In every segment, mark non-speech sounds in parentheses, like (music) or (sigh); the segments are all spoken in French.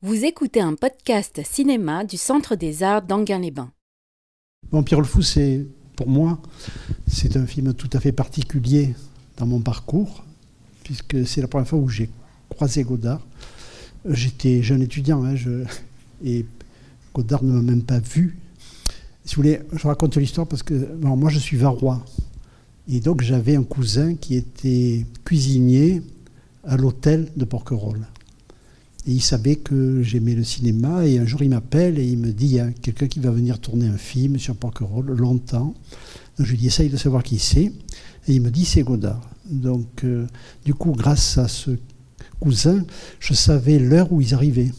Vous écoutez un podcast cinéma du Centre des Arts d'Anguin-les-Bains. Vampire le Fou, c'est pour moi, c'est un film tout à fait particulier dans mon parcours, puisque c'est la première fois où j'ai croisé Godard. J'étais jeune étudiant hein, je, et Godard ne m'a même pas vu. Si vous voulez, je raconte l'histoire parce que moi je suis varois. Et donc j'avais un cousin qui était cuisinier à l'hôtel de Porquerolles. Et il savait que j'aimais le cinéma. Et un jour, il m'appelle et il me dit il y a quelqu'un qui va venir tourner un film sur Porquerolles, longtemps. Je lui dis essaye de savoir qui c'est. Et il me dit c'est Godard. Donc, euh, du coup, grâce à ce cousin, je savais l'heure où ils arrivaient.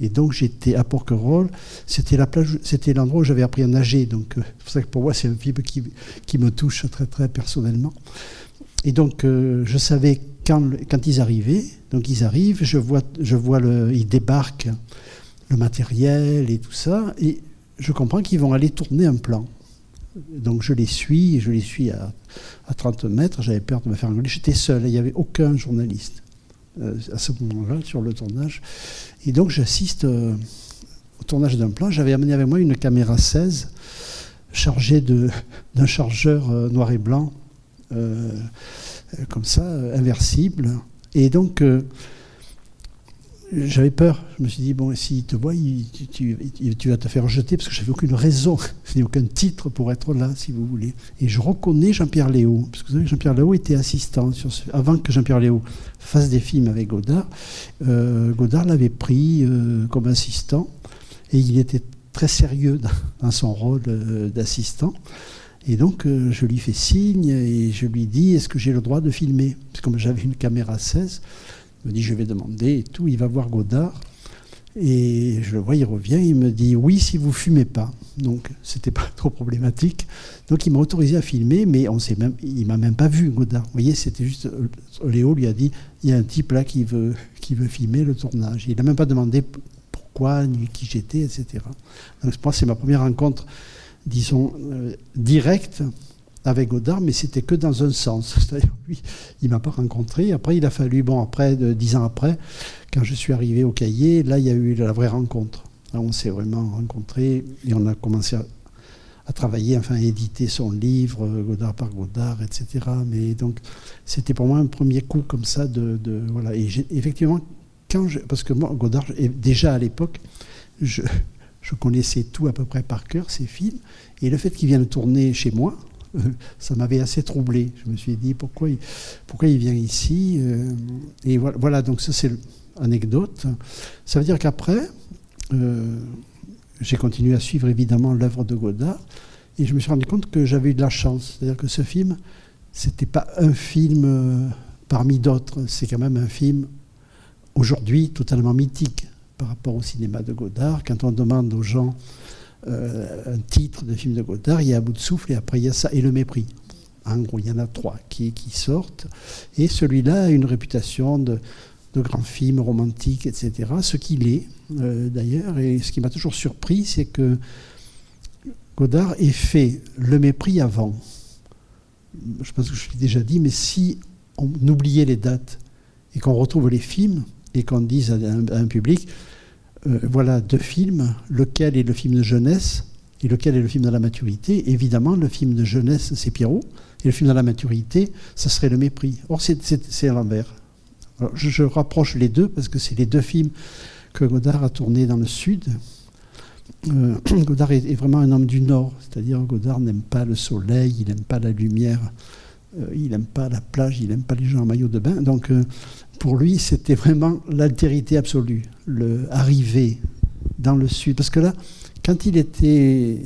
Et donc j'étais à Porquerolles, c'était la plage, c'était l'endroit où j'avais appris à nager. Donc euh, c'est pour moi c'est un film qui, qui, me touche très très personnellement. Et donc euh, je savais quand, ils arrivaient, donc ils arrivent, je vois, je vois le, ils débarquent le matériel et tout ça, et je comprends qu'ils vont aller tourner un plan. Donc je les suis, je les suis à, à 30 mètres, j'avais peur de me faire engueuler, j'étais seul, il n'y avait aucun journaliste euh, à ce moment-là sur le tournage. Et donc j'assiste euh, au tournage d'un plan, j'avais amené avec moi une caméra 16 chargée d'un chargeur euh, noir et blanc, comme ça, inversible. Et donc, euh, j'avais peur. Je me suis dit, bon, s'il te voit, tu, vas te faire jeter, parce que je n'avais aucune raison, (laughs) je aucun titre pour être là, si vous voulez. Et je reconnais Jean-Pierre Léo, parce que vous savez, Jean-Pierre Léo était assistant. Avant que Jean-Pierre Léo fasse des films avec Godard, euh, Godard l'avait pris euh, comme assistant, et il était très sérieux (laughs) dans son rôle d'assistant. Et donc, euh, je lui fais signe et je lui dis Est-ce que j'ai le droit de filmer? Parce que j'avais une caméra 16, il me dit Je vais demander et tout. Il va voir Godard. Et je le vois, il revient, il me dit Oui, si vous fumez pas. Donc, c'était pas (laughs) trop problématique. Donc, il m'a autorisé à filmer, mais on sait même, il m'a même pas vu, Godard. Vous voyez, c'était juste. Euh, Léo lui a dit Il y a un type là qui veut, qui veut filmer le tournage. Il n'a même pas demandé pourquoi, ni qui j'étais, etc. Donc, moi, c'est ma première rencontre disons, euh, direct avec Godard, mais c'était que dans un sens. (laughs) C'est-à-dire, lui, il m'a pas rencontré. Après, il a fallu, bon, après, dix ans après, quand je suis arrivé au cahier, là, il y a eu la vraie rencontre. Là, on s'est vraiment rencontrés et on a commencé à, travailler, enfin, à éditer son livre, Godard par Godard, etc. Mais donc, c'était pour moi un premier coup comme ça de, voilà. Et effectivement, quand je, parce que moi, Godard, déjà à l'époque, je, je connaissais tout à peu près par cœur, ces films. Et le fait qu'il vienne tourner chez moi, euh, (laughs) ça m'avait assez troublé. Je me suis dit, pourquoi il, pourquoi il vient ici euh, Et voilà, donc ça c'est l'anecdote. Ça veut dire qu'après, euh, j'ai continué à suivre évidemment l'œuvre de Godard. Et je me suis rendu compte que j'avais eu de la chance. C'est-à-dire que ce film, c'était pas un film parmi d'autres. C'est quand même un film aujourd'hui totalement mythique par rapport au cinéma de Godard. Quand on demande aux gens euh, un titre de film de Godard, il y a à bout de souffle et après il y a ça et le mépris. En gros, il y en a trois qui, sortent. Et celui-là a une réputation de, de grand film romantique, etc. Ce qu'il est, euh, d'ailleurs. Et ce qui m'a toujours surpris, c'est que Godard ait fait le mépris avant. Je pense que je l'ai déjà dit, mais si on oubliait les dates et qu'on retrouve les films et qu'on dise à un public, euh, voilà deux films, lequel est le film de jeunesse et lequel est le film de la maturité. Évidemment, le film de jeunesse, c'est Pierrot, et le film de la maturité, ça serait le mépris. Or, c'est à l'envers. Je, rapproche les deux parce que c'est les deux films que Godard a tournés dans le Sud. Euh, (clears throat) Godard est, vraiment un homme du Nord, c'est-à-dire Godard n'aime pas le soleil, il n'aime pas la lumière, euh, il n'aime pas la plage, il n'aime pas les gens en maillot de bain. Donc, pour lui, c'était vraiment l'altérité absolue, le arriver dans le sud. Parce que là, quand il était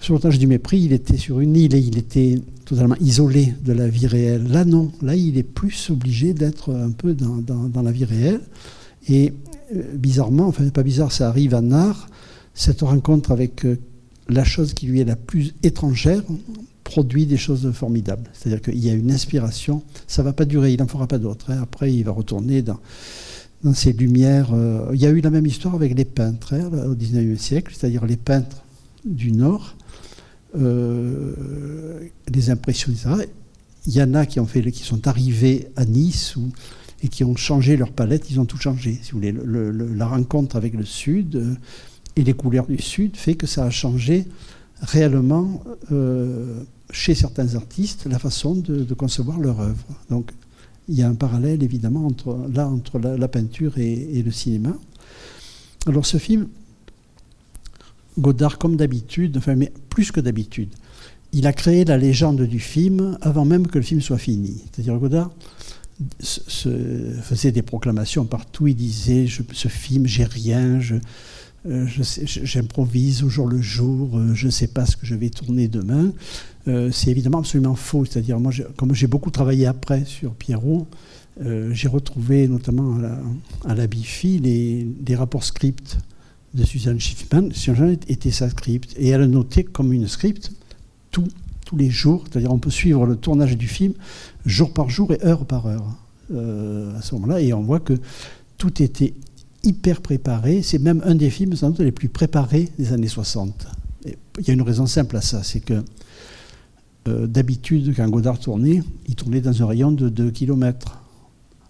sur le du mépris, il était sur une île et il était totalement isolé de la vie réelle. Là, non. Là, il est plus obligé d'être un peu dans, la vie réelle. Et euh, bizarrement, enfin, pas bizarre, ça arrive à Nard, cette rencontre avec euh, la chose qui lui est la plus étrangère, produit des choses formidables. C'est-à-dire qu'il y a une inspiration, ça ne va pas durer, il n'en fera pas d'autres. Hein. Après, il va retourner dans, dans ses lumières. Euh, il y a eu la même histoire avec les peintres hein, au XIXe siècle, c'est-à-dire les peintres du Nord, euh, les impressionnistes. Il y en a qui, ont fait, qui sont arrivés à Nice et qui ont changé leur palette, ils ont tout changé. La rencontre avec le Sud euh, et les couleurs du Sud fait que ça a changé réellement chez certains artistes la façon de, concevoir leur œuvre. Donc il y a un parallèle évidemment entre, là entre la, peinture et, le cinéma. Alors ce film, Godard, comme d'habitude, enfin mais plus que d'habitude, il a créé la légende du film avant même que le film soit fini. C'est-à-dire Godard faisait des proclamations partout. Il disait Ce film, j'ai rien, euh, j'improvise au jour le jour, euh, je ne sais pas ce que je vais tourner demain. Euh, c'est évidemment absolument faux. C'est-à-dire, moi, comme j'ai beaucoup travaillé après sur Pierrot, j'ai retrouvé notamment à la, BIFI les, rapports script de Suzanne Schiffman. Suzanne était sa script et elle a noté comme une script tous les jours. C'est-à-dire, on peut suivre le tournage du film jour par jour et heure par heure à ce moment-là. Et on voit que tout était hyper préparé. C'est même un des films les plus préparés des années 60. il y a une raison simple à ça, c'est que euh, d'habitude, quand Godard tournait, il tournait dans un rayon de 2 km.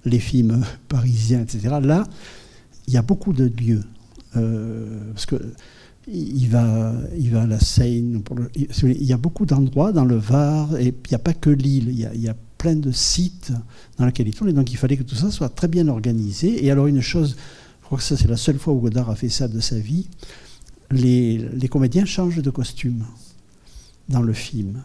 Les films (laughs) parisiens, etc. Là, il y a beaucoup de lieux. Euh, parce que il va, à la Seine. il y a beaucoup d'endroits dans le Var, et il n'y a pas que l'île. Il, y a, plein de sites dans lesquels il tourne, donc il fallait que tout ça soit très bien organisé. Et alors une chose, crois que ça c'est la seule fois où Godard a fait ça de sa vie, les, comédiens changent de costume dans le film.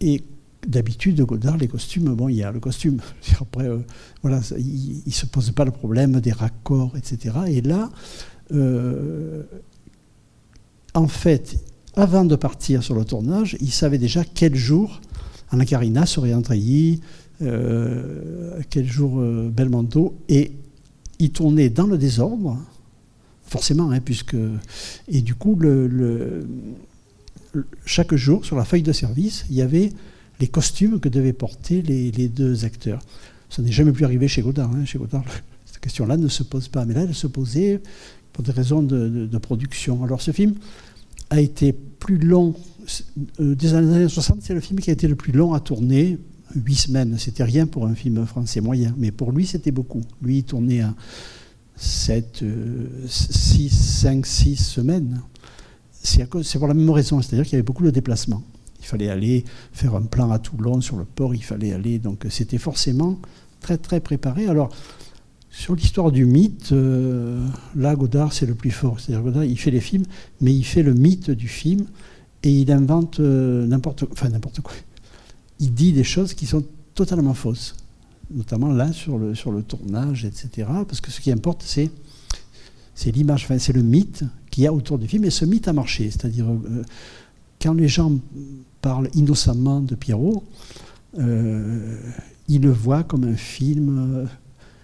Et d'habitude, Godard, les costumes, bon, il y a le costume. (laughs) Après, euh, voilà, il ne se pose pas le problème des raccords, etc. Et là, euh, en fait, avant de partir sur le tournage, il savait déjà quel jour Anna Karina serait en euh, quel jour euh, Belmondo, et il tournait dans le désordre, forcément, hein, puisque. Et du coup, le, chaque jour, sur la feuille de service, il y avait les costumes que devaient porter les, deux acteurs. Ça n'est jamais plus arrivé chez Godard. Hein. Chez Godard, cette question-là ne se pose pas. Mais là, elle se posait pour des raisons de production. Alors, ce film a été plus long euh, des années 60, c'est le film qui a été le plus long à tourner. Huit semaines, c'était rien pour un film français moyen, mais pour lui, c'était beaucoup. Lui, il tournait à 7, 6, 5, 6 semaines. C'est pour la même raison, c'est-à-dire qu'il y avait beaucoup de déplacements. Il fallait aller faire un plan à Toulon sur le port, il fallait aller. Donc c'était forcément très très préparé. Alors, sur l'histoire du mythe, euh, là, Godard, c'est le plus fort. C'est-à-dire Godard, il fait les films, mais il fait le mythe du film et il invente euh, n'importe quoi. Il dit des choses qui sont totalement fausses, notamment là sur le, sur le tournage, etc. Parce que ce qui importe, c'est c'est l'image, enfin, c'est le mythe qu'il y a autour du film, et ce mythe a marché. C'est-à-dire, euh, quand les gens parlent innocemment de Pierrot, euh, ils le voient comme un film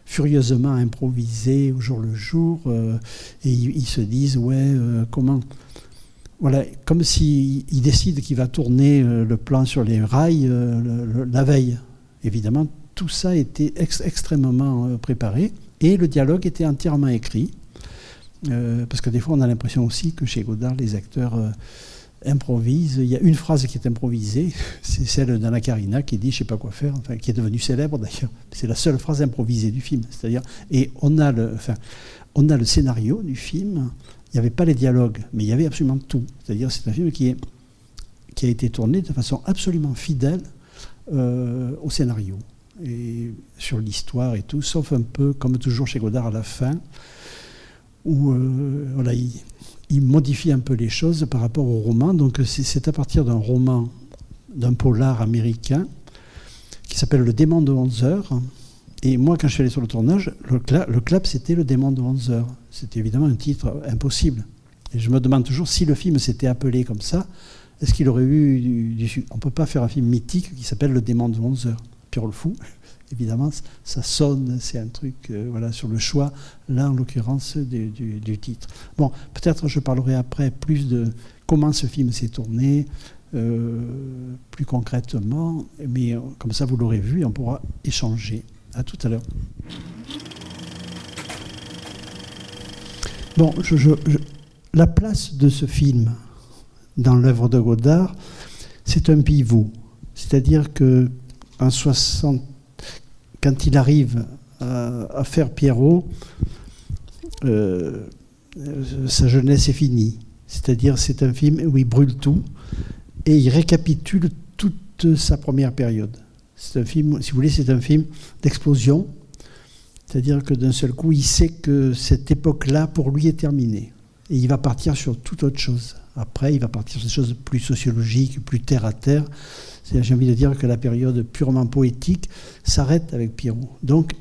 furieusement improvisé au jour le jour, et ils, se disent, ouais, comment voilà, comme s'il décide qu'il va tourner euh, le plan sur les rails euh, la veille. Évidemment, tout ça était extrêmement euh, préparé et le dialogue était entièrement écrit. parce que des fois, on a l'impression aussi que chez Godard, les acteurs improvisent. Il y a une phrase qui est improvisée, (laughs) c'est celle d'Anna Karina qui dit Je ne sais pas quoi faire, enfin, qui est devenue célèbre d'ailleurs. C'est la seule phrase improvisée du film. C'est-à-dire, et on a le, enfin, on a le scénario du film il n'y avait pas les dialogues, mais il y avait absolument tout. C'est-à-dire c'est un film qui, a été tourné de façon absolument fidèle euh, au scénario et sur l'histoire et tout, sauf un peu, comme toujours chez Godard à la fin, où euh, voilà, il, modifie un peu les choses par rapport au roman. Donc c'est à partir d'un roman, d'un polar américain, qui s'appelle Le démon de 11 heures, et moi, quand je suis allé sur le tournage, le, clap, c'était le démon de 11 heures. C'était évidemment un titre impossible. Et je me demande toujours si le film s'était appelé comme ça, est-ce qu'il aurait eu du, On ne peut pas faire un film mythique qui s'appelle Le démon de 11 heures. Pierre le fou, (laughs) évidemment, ça sonne, c'est un truc euh, voilà, sur le choix, là en l'occurrence, du, titre. Bon, peut-être je parlerai après plus de comment ce film s'est tourné, euh, plus concrètement, mais euh, comme ça vous l'aurez vu, on pourra échanger. À tout à l'heure. Bon, la place de ce film dans l'œuvre de Godard, c'est un pivot. C'est-à-dire que en 60, quand il arrive à, faire Pierrot, euh, sa jeunesse est finie. C'est-à-dire, c'est un film où il brûle tout et il récapitule toute sa première période. C'est un film, si vous voulez, c'est un film d'explosion. C'est-à-dire que d'un seul coup, il sait que cette époque-là, pour lui, est terminée. Et il va partir sur toute autre chose. Après, il va partir sur des choses plus sociologiques, plus terre à terre. J'ai envie de dire que la période purement poétique s'arrête avec Pierrot. Donc,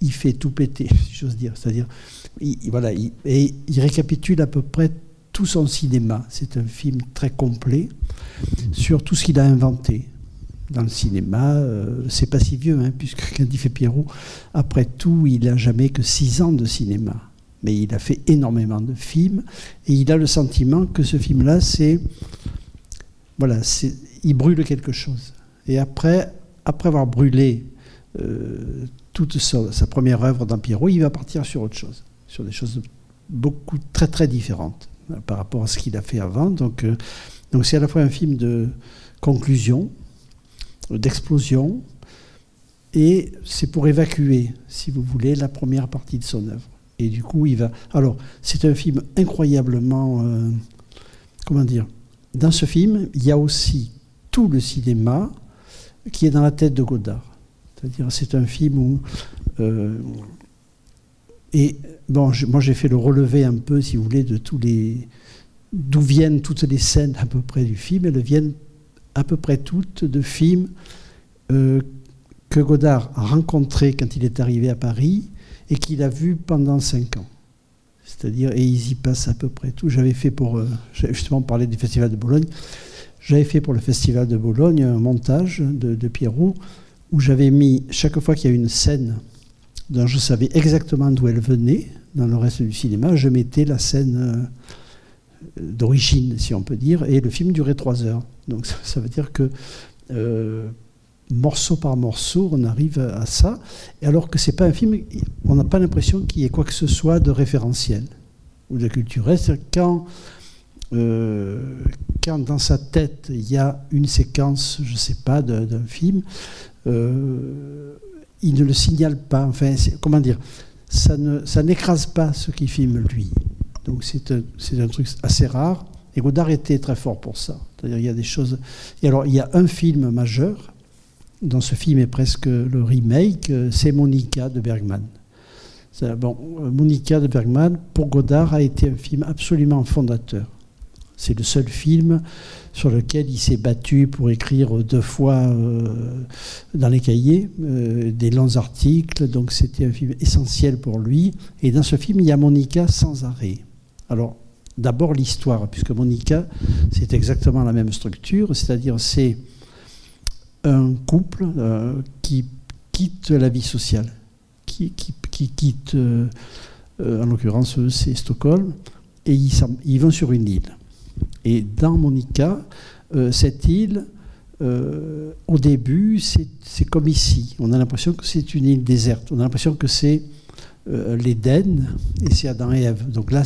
il fait tout péter, (laughs) si j'ose dire. C'est-à-dire, voilà, et il récapitule à peu près tout son cinéma. C'est un film très complet sur tout ce qu'il a inventé dans le cinéma. Euh, c'est pas si vieux, hein, puisque quand il fait Pierrot, après tout, il n'a jamais que six ans de cinéma. Mais il a fait énormément de films et il a le sentiment que ce film-là, c'est. Voilà, il brûle quelque chose. Et après, après avoir brûlé euh, toute sa, première œuvre dans Pierrot, il va partir sur autre chose, sur des choses beaucoup très très différentes euh, par rapport à ce qu'il a fait avant. Donc, donc c'est à la fois un film de conclusion, d'explosion, et c'est pour évacuer, si vous voulez, la première partie de son œuvre. Et du coup, il va. Alors, c'est un film incroyablement. Euh, comment dire Dans ce film, il y a aussi tout le cinéma qui est dans la tête de Godard. C'est-à-dire, c'est un film où. Euh, et bon, moi, j'ai fait le relevé un peu, si vous voulez, de tous les. D'où viennent toutes les scènes à peu près du film. Elles viennent à peu près toutes de films euh, que Godard a rencontrés quand il est arrivé à Paris et qu'il a vus pendant cinq ans. C'est-à-dire, et ils y passent à peu près tout. J'avais fait pour, euh, justement parler du Festival de Bologne, j'avais fait pour le Festival de Bologne un montage de, Pierrot où j'avais mis, chaque fois qu'il y a une scène dont je savais exactement d'où elle venait, dans le reste du cinéma, je mettais la scène euh, d'origine, si on peut dire, et le film durait trois heures. Donc ça, veut dire que euh, morceau par morceau, on arrive à ça, et alors que c'est pas un film, on n'a pas l'impression qu'il y ait quoi que ce soit de référentiel ou de culturel. Quand, euh, quand dans sa tête il y a une séquence, je sais pas, d'un film, euh, il ne le signale pas. Enfin, comment dire Ça n'écrase ça pas ce qu'il filme lui. Donc c'est un, truc assez rare. Et Godard était très fort pour ça. C'est-à-dire il y a des choses. Et alors il y a un film majeur. Dans ce film est presque le remake. C'est Monica de Bergman. Bon, Monica de Bergman pour Godard a été un film absolument fondateur. C'est le seul film sur lequel il s'est battu pour écrire deux fois euh, dans les cahiers euh, des longs articles. Donc c'était un film essentiel pour lui. Et dans ce film, il y a Monica sans arrêt. Alors, d'abord l'histoire, puisque Monica, c'est exactement la même structure, c'est-à-dire c'est un couple euh, qui quitte la vie sociale, qui, quitte, euh, euh, en l'occurrence, c'est Stockholm, et ils, vont sur une île. Et dans Monica, cette île, au début, c'est comme ici. On a l'impression que c'est une île déserte. On a l'impression que c'est l'Éden et c'est Adam et Ève. Donc là,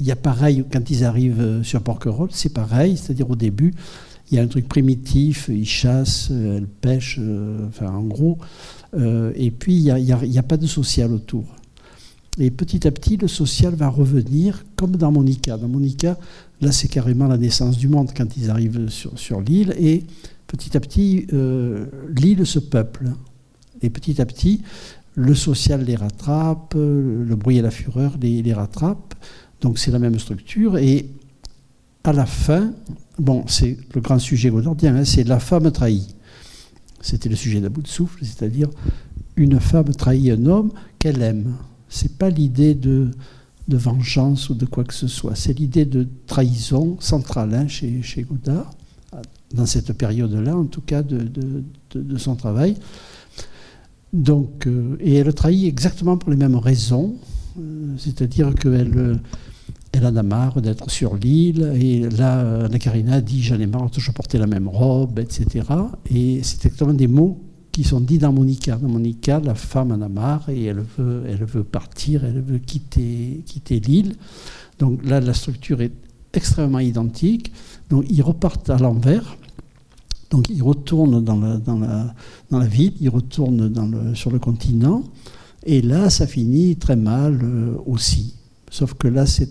il y a pareil, quand ils arrivent euh, sur Porquerolles, c'est pareil, c'est-à-dire au début, il y a un truc primitif, ils chassent, euh, elles pêchent, euh, enfin en gros, et puis il n'y a, pas de social autour. Et petit à petit, le social va revenir, comme dans Monica. Dans Monica, là, c'est carrément la naissance du monde quand ils arrivent sur, l'île, et petit à petit, l'île se peuple. Et petit à petit, le social les rattrape, le bruit et la fureur les, les rattrapent. Donc c'est la même structure. Et à la fin, bon, c'est le grand sujet godardien, hein, c'est la femme trahie. C'était le sujet d'About de souffle, c'est-à-dire une femme trahit un homme qu'elle aime. C'est pas l'idée de, vengeance ou de quoi que ce soit. C'est l'idée de trahison centrale hein, chez, chez, Godard, dans cette période-là, en tout cas, de, de, son travail. Donc, euh, et elle trahit exactement pour les mêmes raisons, euh, c'est-à-dire qu'elle elle en a marre d'être sur l'île. Et là, Anna Karina dit J'en ai marre de toujours porter la même robe, etc. Et c'est exactement des mots qui sont dits dans Monica. Dans Monica, la femme en a marre et elle veut, elle veut partir, elle veut quitter, quitter l'île. Donc là, la structure est extrêmement identique. Donc ils repartent à l'envers. Donc ils retournent dans la, dans la, dans la ville, ils retournent sur le continent. Et là, ça finit très mal aussi. Sauf que là, c'est,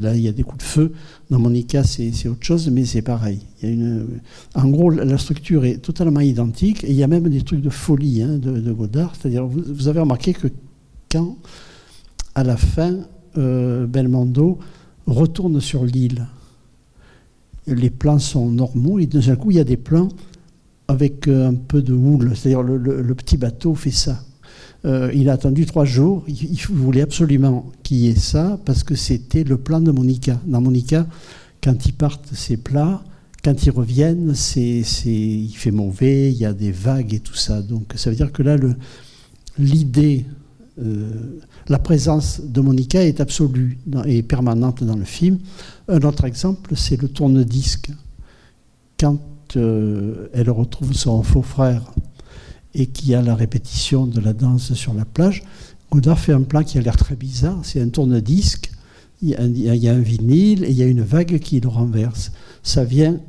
là, il y a des coups de feu. Dans Monica, c'est, autre chose, mais c'est pareil. En gros, la structure est totalement identique. Il y a même des trucs de folie hein, de, Godard. C'est-à-dire, vous, avez remarqué que quand, à la fin, euh, Belmondo retourne sur l'île, les plans sont normaux, et d'un seul coup, il y a des plans avec euh, un peu de houle. C'est-à-dire, le petit bateau fait ça. Euh, il a attendu trois jours. Il, voulait absolument qu'il y ait ça parce que c'était le plan de Monica. Dans Monica, quand ils partent, c'est plat. Quand ils reviennent, c'est, il fait mauvais, il y a des vagues et tout ça. Donc ça veut dire que là, l'idée, euh, la présence de Monica est absolue et permanente dans le film. Un autre exemple, c'est le tourne-disque. Quand euh, elle retrouve son faux frère et qui a la répétition de la danse sur la plage, Godard fait un plan qui a l'air très bizarre. C'est un tourne-disque, il, y a un vinyle et il y a une vague qui le renverse. Ça vient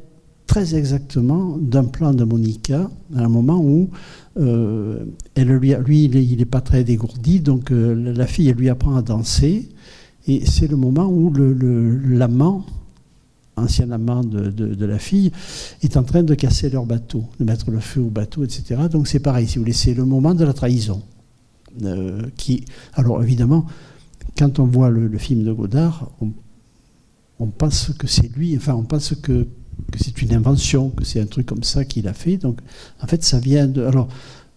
très exactement d'un plan de Monica, à un moment où euh, lui, il n'est pas très dégourdi, donc euh, la fille elle lui apprend à danser. Et c'est le moment où l'amant ancien amant de, la fille, est en train de casser leur bateau, de mettre le feu au bateau, etc. Donc c'est pareil, si vous voulez, c'est le moment de la trahison. Euh, qui, alors évidemment, quand on voit le, film de Godard, on, pense que c'est lui, enfin on pense que, c'est une invention, que c'est un truc comme ça qu'il a fait. Donc en fait, ça vient de... Alors,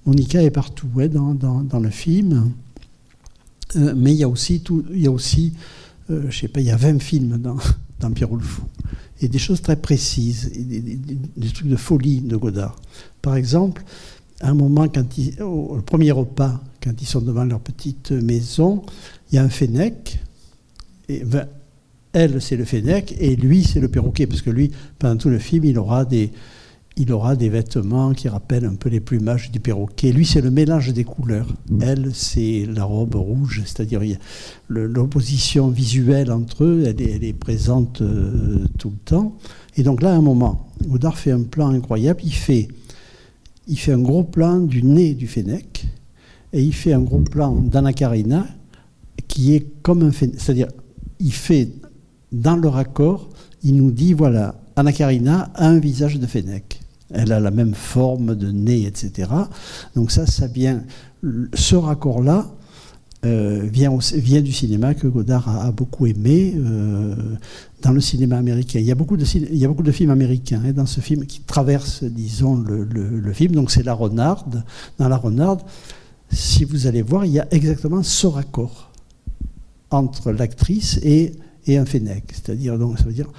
Monica est partout dans, dans, le film, euh, mais il y a aussi, tout, il y a aussi euh, je sais pas, il y a 20 films dans, dans Pierrot le Fou. Et des choses très précises, des, trucs de folie de Godard. Par exemple, à un moment, quand ils, au, premier repas, quand ils sont devant leur petite maison, il y a un fennec. Et, elle, c'est le fennec, et lui, c'est le perroquet, parce que lui, pendant tout le film, il aura des, il aura des vêtements qui rappellent un peu les plumages du perroquet. Lui, c'est le mélange des couleurs. Elle, c'est la robe rouge, c'est-à-dire l'opposition visuelle entre eux, elle est, présente euh, tout le temps. Et donc là, à un moment, Godard fait un plan incroyable. Il fait, il fait un gros plan du nez du Fennec et il fait un gros plan d'Anna Karina qui est comme un Fennec. C'est-à-dire, il fait dans le raccord, il nous dit voilà, Anna Karina a un visage de Fennec. Elle a la même forme de nez, etc. Donc ça, ça vient. Ce raccord-là euh, vient, du cinéma que Godard a, beaucoup aimé euh, dans le cinéma américain. Il y a beaucoup de, films américains hein, dans ce film qui traversent, disons, le, film. Donc c'est La Renarde. Dans La Renarde, si vous allez voir, il y a exactement ce raccord entre l'actrice et, et un Fennec. C'est-à-dire, donc, ça veut dire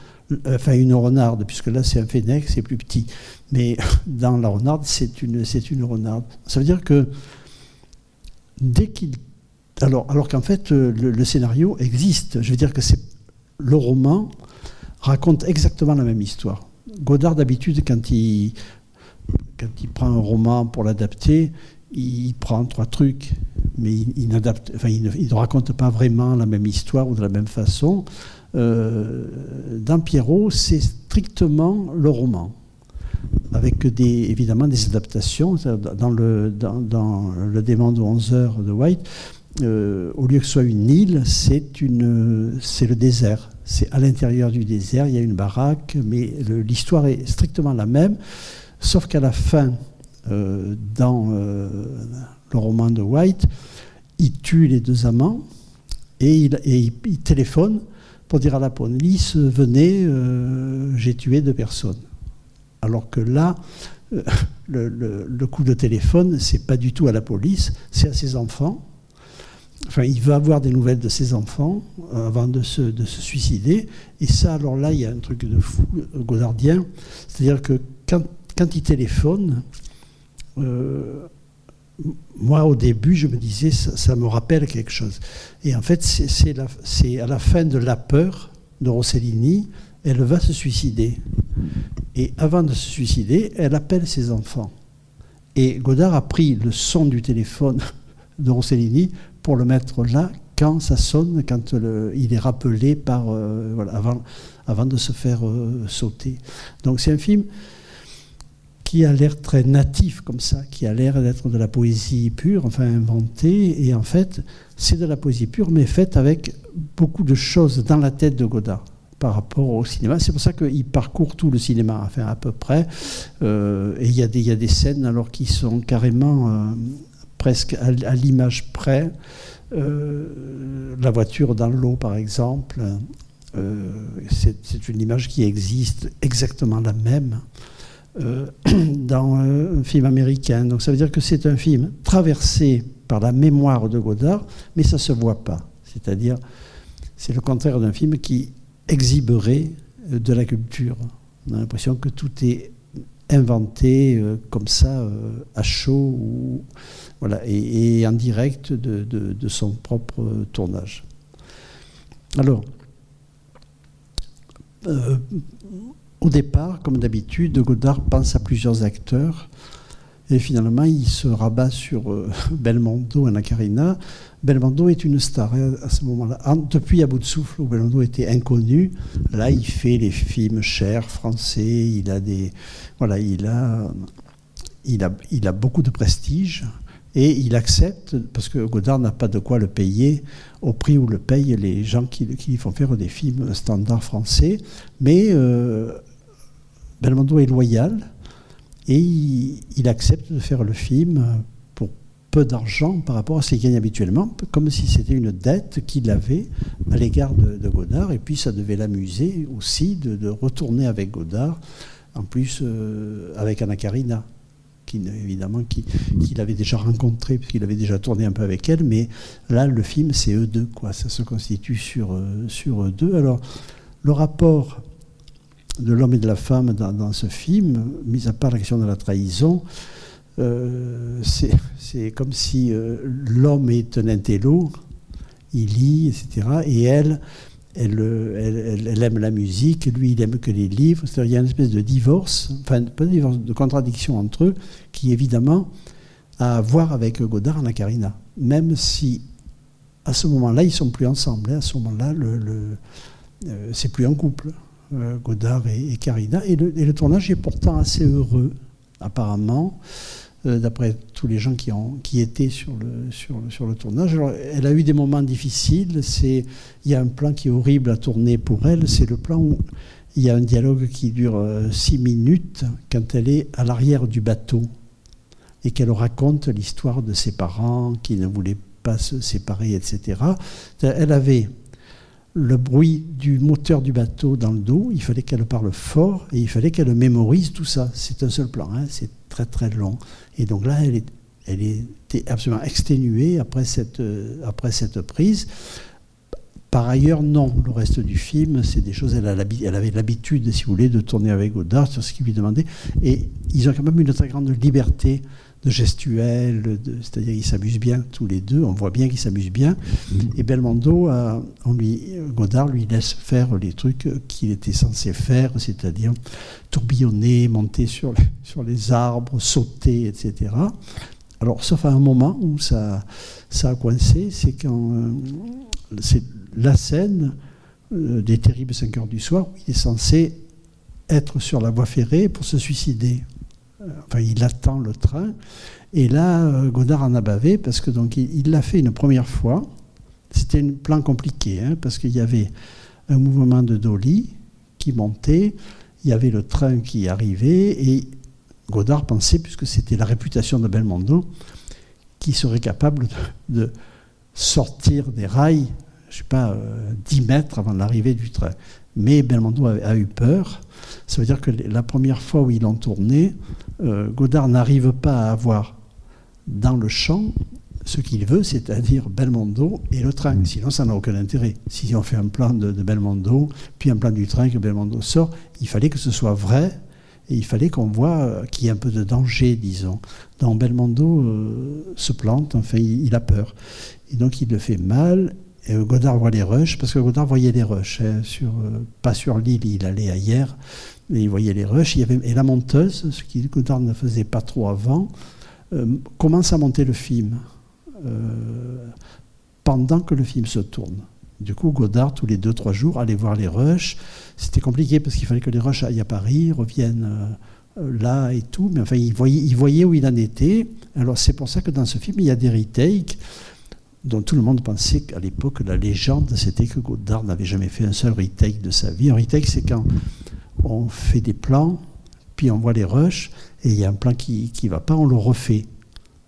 enfin une renarde, puisque là c'est un fennec, c'est plus petit. Mais (laughs) dans la renarde, c'est une, une renarde. Ça veut dire que dès qu'il. Alors, alors qu'en fait, euh, le, scénario existe. Je veux dire que c'est le roman raconte exactement la même histoire. Godard, d'habitude, quand il, quand il prend un roman pour l'adapter, il prend trois trucs, mais il, enfin, il, ne, raconte pas vraiment la même histoire ou de la même façon. Euh, dans Pierrot, c'est strictement le roman avec évidemment des adaptations. Dans le, dans, démon de 11 heures de White, euh, au lieu que ce soit une île, c'est, le désert. C'est à l'intérieur du désert, il y a une baraque, mais l'histoire est strictement la même, sauf qu'à la fin, euh, dans le roman de White, il tue les deux amants et il, et il téléphone pour dire à la police, venez, j'ai tué deux personnes. Alors que là, euh, (laughs) le, coup de téléphone, c'est pas du tout à la police, c'est à ses enfants. Enfin, il veut avoir des nouvelles de ses enfants euh, avant de se, suicider. Et ça, alors là, il y a un truc de fou, euh, godardien. C'est-à-dire que quand, il téléphone, moi, au début, je me disais, ça, me rappelle quelque chose. Et en fait, c'est à la fin de La peur de Rossellini, elle va se suicider. Et avant de se suicider, elle appelle ses enfants. Et Godard a pris le son du téléphone (laughs) de Rossellini pour le mettre là quand ça sonne, quand il est rappelé par, euh, avant, avant de se faire euh, sauter. Donc c'est un film qui a l'air très natif comme ça, qui a l'air d'être de la poésie pure, enfin inventée, et en fait, c'est de la poésie pure, mais faite avec beaucoup de choses dans la tête de Godard par rapport au cinéma. C'est pour ça qu'il parcourt tout le cinéma, enfin à peu près. Euh, et il y, a des, scènes alors qui sont carrément euh, presque à, l'image près. Euh, la voiture dans l'eau, par exemple, c'est une image qui existe exactement la même (clears throat) dans un film américain. Donc ça veut dire que c'est un film traversé par la mémoire de Godard, mais ça ne se voit pas. C'est-à-dire, c'est le contraire d'un film qui exhiberait euh, de la culture. On a l'impression que tout est inventé euh, comme ça, euh, à chaud, ou, voilà, et, en direct de, son propre tournage. Alors, au départ, comme d'habitude, Godard pense à plusieurs acteurs et finalement, il se rabat sur euh, (laughs) Belmondo, Anna Karina. Belmondo est une star hein, à ce moment-là. Depuis À bout de souffle, où Belmondo était inconnu, là, il fait les films chers, français. Il a des, voilà, il a, il a, il a beaucoup de prestige. Et il accepte, parce que Godard n'a pas de quoi le payer au prix où le payent les gens qui, qui font faire des films standards français. Mais euh, Belmondo est loyal. Et il, accepte de faire le film pour peu d'argent par rapport à ce qu'il gagne habituellement, comme si c'était une dette qu'il avait à l'égard de, Godard. Et puis ça devait l'amuser aussi de, retourner avec Godard, en plus euh, avec Anna Karina. Qui, évidemment, qu'il avait déjà rencontré, puisqu'il avait déjà tourné un peu avec elle, mais là, le film, c'est eux deux, quoi. Ça se constitue sur, euh, sur eux deux. Alors, le rapport de l'homme et de la femme dans, ce film, mis à part la question de la trahison, euh, c'est comme si euh, l'homme est un intello, il lit, etc. Et elle, elle, aime la musique, lui, il aime que les livres. C'est-à-dire il y a une espèce de divorce, enfin, pas de divorce, de contradiction entre eux, qui évidemment a à voir avec Godard et Karina. Même si, à ce moment-là, ils sont plus ensemble. Hein. à ce moment-là, le, euh, c'est plus un couple. Euh, Godard et, Carina. Et le, tournage est pourtant assez heureux, apparemment, euh, d'après tous les gens qui, ont, qui étaient sur le, sur le tournage. elle a eu des moments difficiles. Il y a un plan qui est horrible à tourner pour elle. C'est le plan où il y a un dialogue qui dure euh, six minutes quand elle est à l'arrière du bateau et qu'elle raconte l'histoire de ses parents qui ne voulaient pas se séparer, etc. Elle avait le bruit du moteur du bateau dans le dos, il fallait qu'elle parle fort et il fallait qu'elle mémorise tout ça. C'est un seul plan, hein, c'est très très long. Et donc là, elle, elle était absolument exténuée après cette, euh, après cette prise. Par ailleurs, non, le reste du film, c'est des choses, elle, elle avait l'habitude, si vous voulez, de tourner avec Godard sur ce qu'il lui demandait. Et ils ont quand même une très grande liberté de gestuelle, c'est-à-dire qu'ils s'amusent bien tous les deux, on voit bien qu'ils s'amusent bien. Et Belmondo, on lui, Godard lui laisse faire les trucs qu'il était censé faire, c'est-à-dire tourbillonner, monter sur, sur les arbres, sauter, etc. Alors, sauf à un moment où ça, ça a coincé, c'est quand euh, c'est la scène euh, des terribles 5 heures du soir où il est censé être sur la voie ferrée pour se suicider enfin, il attend le train. Et là, euh, Godard en a bavé parce que donc il l'a fait une première fois. C'était un plan compliqué hein, parce qu'il y avait un mouvement de dolly qui montait, il y avait le train qui arrivait et Godard pensait, puisque c'était la réputation de Belmondo, qu'il serait capable de, sortir des rails, je ne sais pas, 10 euh, mètres avant l'arrivée du train. Mais Belmondo a, eu peur. Ça veut dire que la première fois où ils l'ont tourné, euh, Godard n'arrive pas à avoir dans le champ ce qu'il veut, c'est-à-dire Belmondo et le train. Sinon, ça n'a aucun intérêt. Si on fait un plan de, Belmondo, puis un plan du train que Belmondo sort, il fallait que ce soit vrai et il fallait qu'on voit euh, qu'il y ait un peu de danger, disons. Dans Belmondo euh, se plante, enfin, il, a peur. Et donc, il le fait mal. Et Godard voit les rushs, parce que Godard voyait les rushs. Hein, sur, pas sur l'île, il allait ailleurs et il voyait les rushs. Il y avait, et la monteuse, ce qui Godard ne faisait pas trop avant, euh, commence à monter le film euh, pendant que le film se tourne. Du coup, Godard, tous les deux, trois jours, allait voir les rushs. C'était compliqué parce qu'il fallait que les rushs aillent à Paris, reviennent là et tout, mais enfin, il voyait, il voyait où il en était. Alors c'est pour ça que dans ce film, il y a des retakes dont tout le monde pensait qu'à l'époque, la légende, c'était que Godard n'avait jamais fait un seul retake de sa vie. Un retake, c'est quand on fait des plans, puis on voit les rushs, et il y a un plan qui ne va pas, on le refait.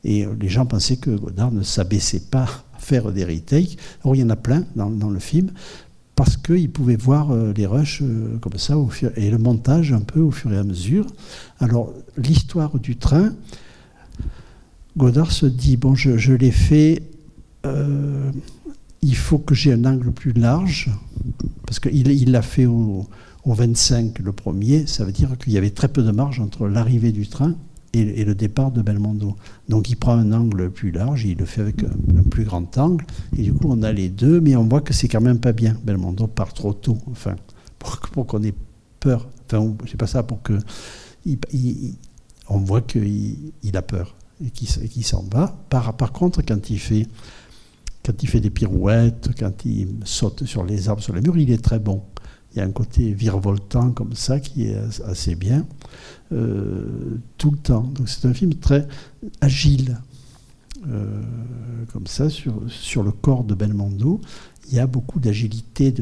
Et les gens pensaient que Godard ne s'abaissait pas à faire des retakes. Or, il y en a plein dans, le film, parce qu'il pouvait voir euh, les rushs euh, comme ça, au fur, et le montage un peu au fur et à mesure. Alors, l'histoire du train, Godard se dit, bon, je l'ai fait euh, il faut que j'ai un angle plus large, parce qu'il l'a fait au, 25 le premier, ça veut dire qu'il y avait très peu de marge entre l'arrivée du train et, le départ de Belmondo. Donc il prend un angle plus large, il le fait avec un, plus grand angle, et du coup on a les deux, mais on voit que c'est quand même pas bien. Belmondo part trop tôt, enfin, pour, qu'on ait peur. Enfin, c'est pas ça, pour que. on voit qu'il il a peur et qu'il s'en va. Par contre, quand il fait quand il fait des pirouettes, quand il saute sur les arbres, sur les murs, il est très bon. Il y a un côté virevoltant comme ça qui est assez bien euh, tout le temps. Donc c'est un film très agile, euh, comme ça, sur, sur le corps de Belmondo. Il y a beaucoup d'agilité.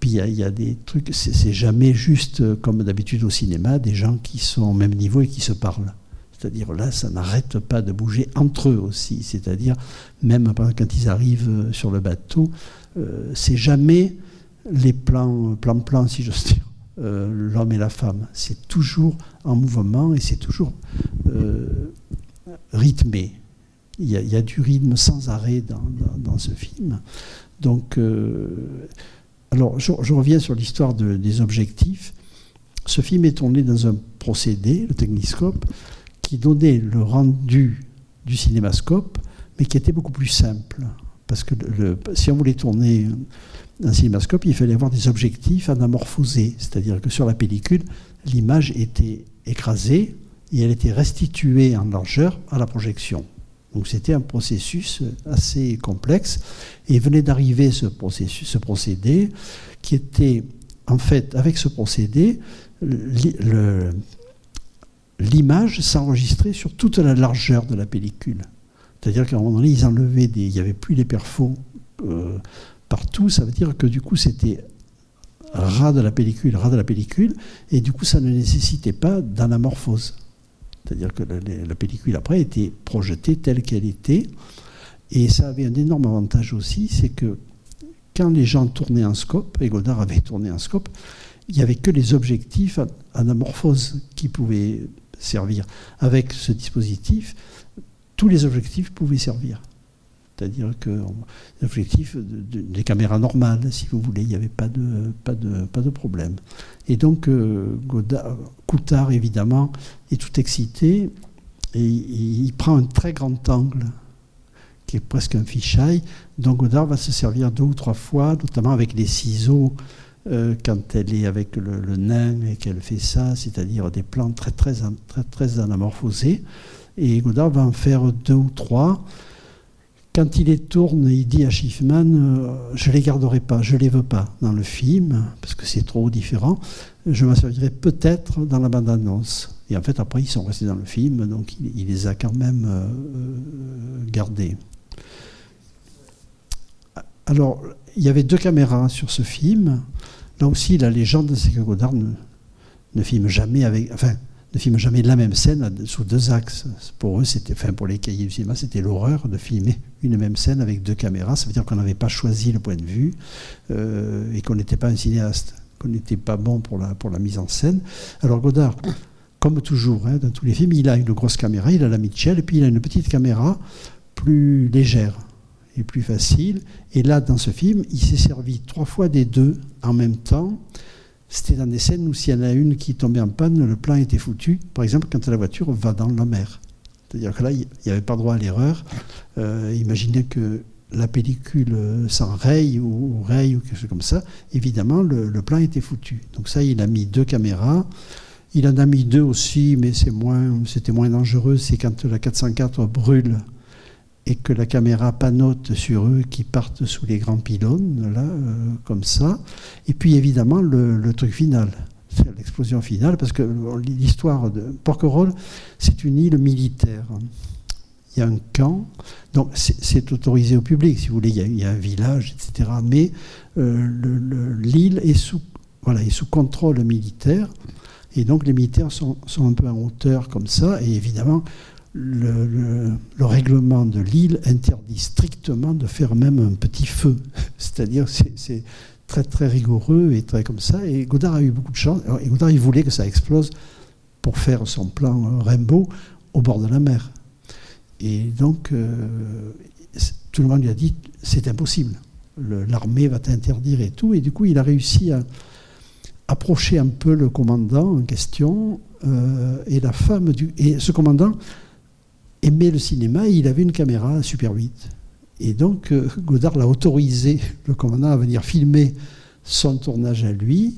Puis il y, y, a, des trucs, c'est jamais juste comme d'habitude au cinéma, des gens qui sont au même niveau et qui se parlent. C'est-à-dire là, ça n'arrête pas de bouger entre eux aussi. C'est-à-dire, même quand ils arrivent euh, sur le bateau, euh, c'est jamais les plans, plan plan, si j'ose dire, euh, l'homme et la femme. C'est toujours en mouvement et c'est toujours rythmé. Il y, a, du rythme sans arrêt dans, ce film. Donc, alors, je, reviens sur l'histoire des objectifs. Ce film est tourné dans un procédé, le techniscope, qui donnait le rendu du cinémascope, mais qui était beaucoup plus simple. Parce que si on voulait tourner un cinémascope, il fallait avoir des objectifs anamorphosés, c'est-à-dire que sur la pellicule, l'image était écrasée et elle était restituée en largeur à la projection. Donc c'était un processus assez complexe et venait d'arriver ce, processus, ce procédé qui était en fait avec ce procédé le, l'image s'enregistrait sur toute la largeur de la pellicule. C'est-à-dire qu'à un moment donné, ils enlevaient des. Il n'y avait plus les perfos euh, partout. Ça veut dire que du coup, c'était ras de la pellicule, ras de la pellicule, et du coup, ça ne nécessitait pas d'anamorphose. C'est-à-dire que la, pellicule, après, était projetée telle qu'elle était. Et ça avait un énorme avantage aussi, c'est que quand les gens tournaient un scope, et Godard avait tourné un scope, il n'y avait que les objectifs anamorphoses qui pouvaient servir. Avec ce dispositif, tous les objectifs pouvaient servir. C'est-à-dire que les objectifs des caméras normales, si vous voulez, il n'y avait pas de, pas, de, pas de problème. Et donc, euh, Godard, Coutard, évidemment, est tout excité et, il prend un très grand angle qui est presque un fisheye. Donc Godard va se servir deux ou trois fois, notamment avec les ciseaux euh, quand elle est avec le, nain et qu'elle fait ça, c'est-à-dire des plans très, très, très, très anamorphosés. Et Godard va en faire deux ou trois. Quand il les tourne, il dit à Schiffman euh, Je les garderai pas, je les veux pas dans le film, parce que c'est trop différent. Je m'en servirai peut-être dans la bande-annonce. Et en fait, après, ils sont restés dans le film, donc il, les a quand même euh, gardés. Alors, il y avait deux caméras sur ce film. Là aussi, la légende, c'est que Godard ne, filme jamais avec, enfin, ne filme jamais la même scène sous deux axes. Pour eux, c'était, enfin, pour les cahiers du cinéma, c'était l'horreur de filmer une même scène avec deux caméras. Ça veut dire qu'on n'avait pas choisi le point de vue euh, et qu'on n'était pas un cinéaste, qu'on n'était pas bon pour la, mise en scène. Alors Godard, comme toujours, hein, dans tous les films, il a une grosse caméra, il a la Mitchell, et puis il a une petite caméra plus légère et plus facile. Et là, dans ce film, il s'est servi trois fois des deux en même temps. C'était dans des scènes où s'il y en a une qui tombait en panne, le plan était foutu. Par exemple, quand la voiture va dans la mer. C'est-à-dire que là, il n'y avait pas droit à l'erreur. Euh, imaginez que la pellicule s'enraye ou, raye ou quelque chose comme ça. Évidemment, le, le, plan était foutu. Donc ça, il a mis deux caméras. Il en a mis deux aussi, mais c'est moins, c'était moins dangereux. C'est quand la 404 brûle et que la caméra panote sur eux qui partent sous les grands pylônes, là, euh, comme ça. Et puis évidemment, le, truc final, l'explosion finale, parce que l'histoire de Porquerolles, c'est une île militaire. Il y a un camp, donc c'est autorisé au public, si vous voulez, il y a, un village, etc. Mais euh, l'île est sous, voilà, est sous contrôle militaire, et donc les militaires sont, sont un peu en hauteur comme ça, et évidemment, le, règlement de l'île interdit strictement de faire même un petit feu. (laughs) C'est-à-dire, c'est très très rigoureux et très comme ça. Et Godard a eu beaucoup de chance. Et Godard, il voulait que ça explose pour faire son plan Rainbow au bord de la mer. Et donc, euh, tout le monde lui a dit c'est impossible. L'armée va t'interdire et tout. Et du coup, il a réussi à approcher un peu le commandant en question. Euh, et la femme du. Et ce commandant aimait le cinéma et il avait une caméra Super 8. Et donc, euh, Godard l'a autorisé, (laughs) le commandant, à venir filmer son tournage à lui.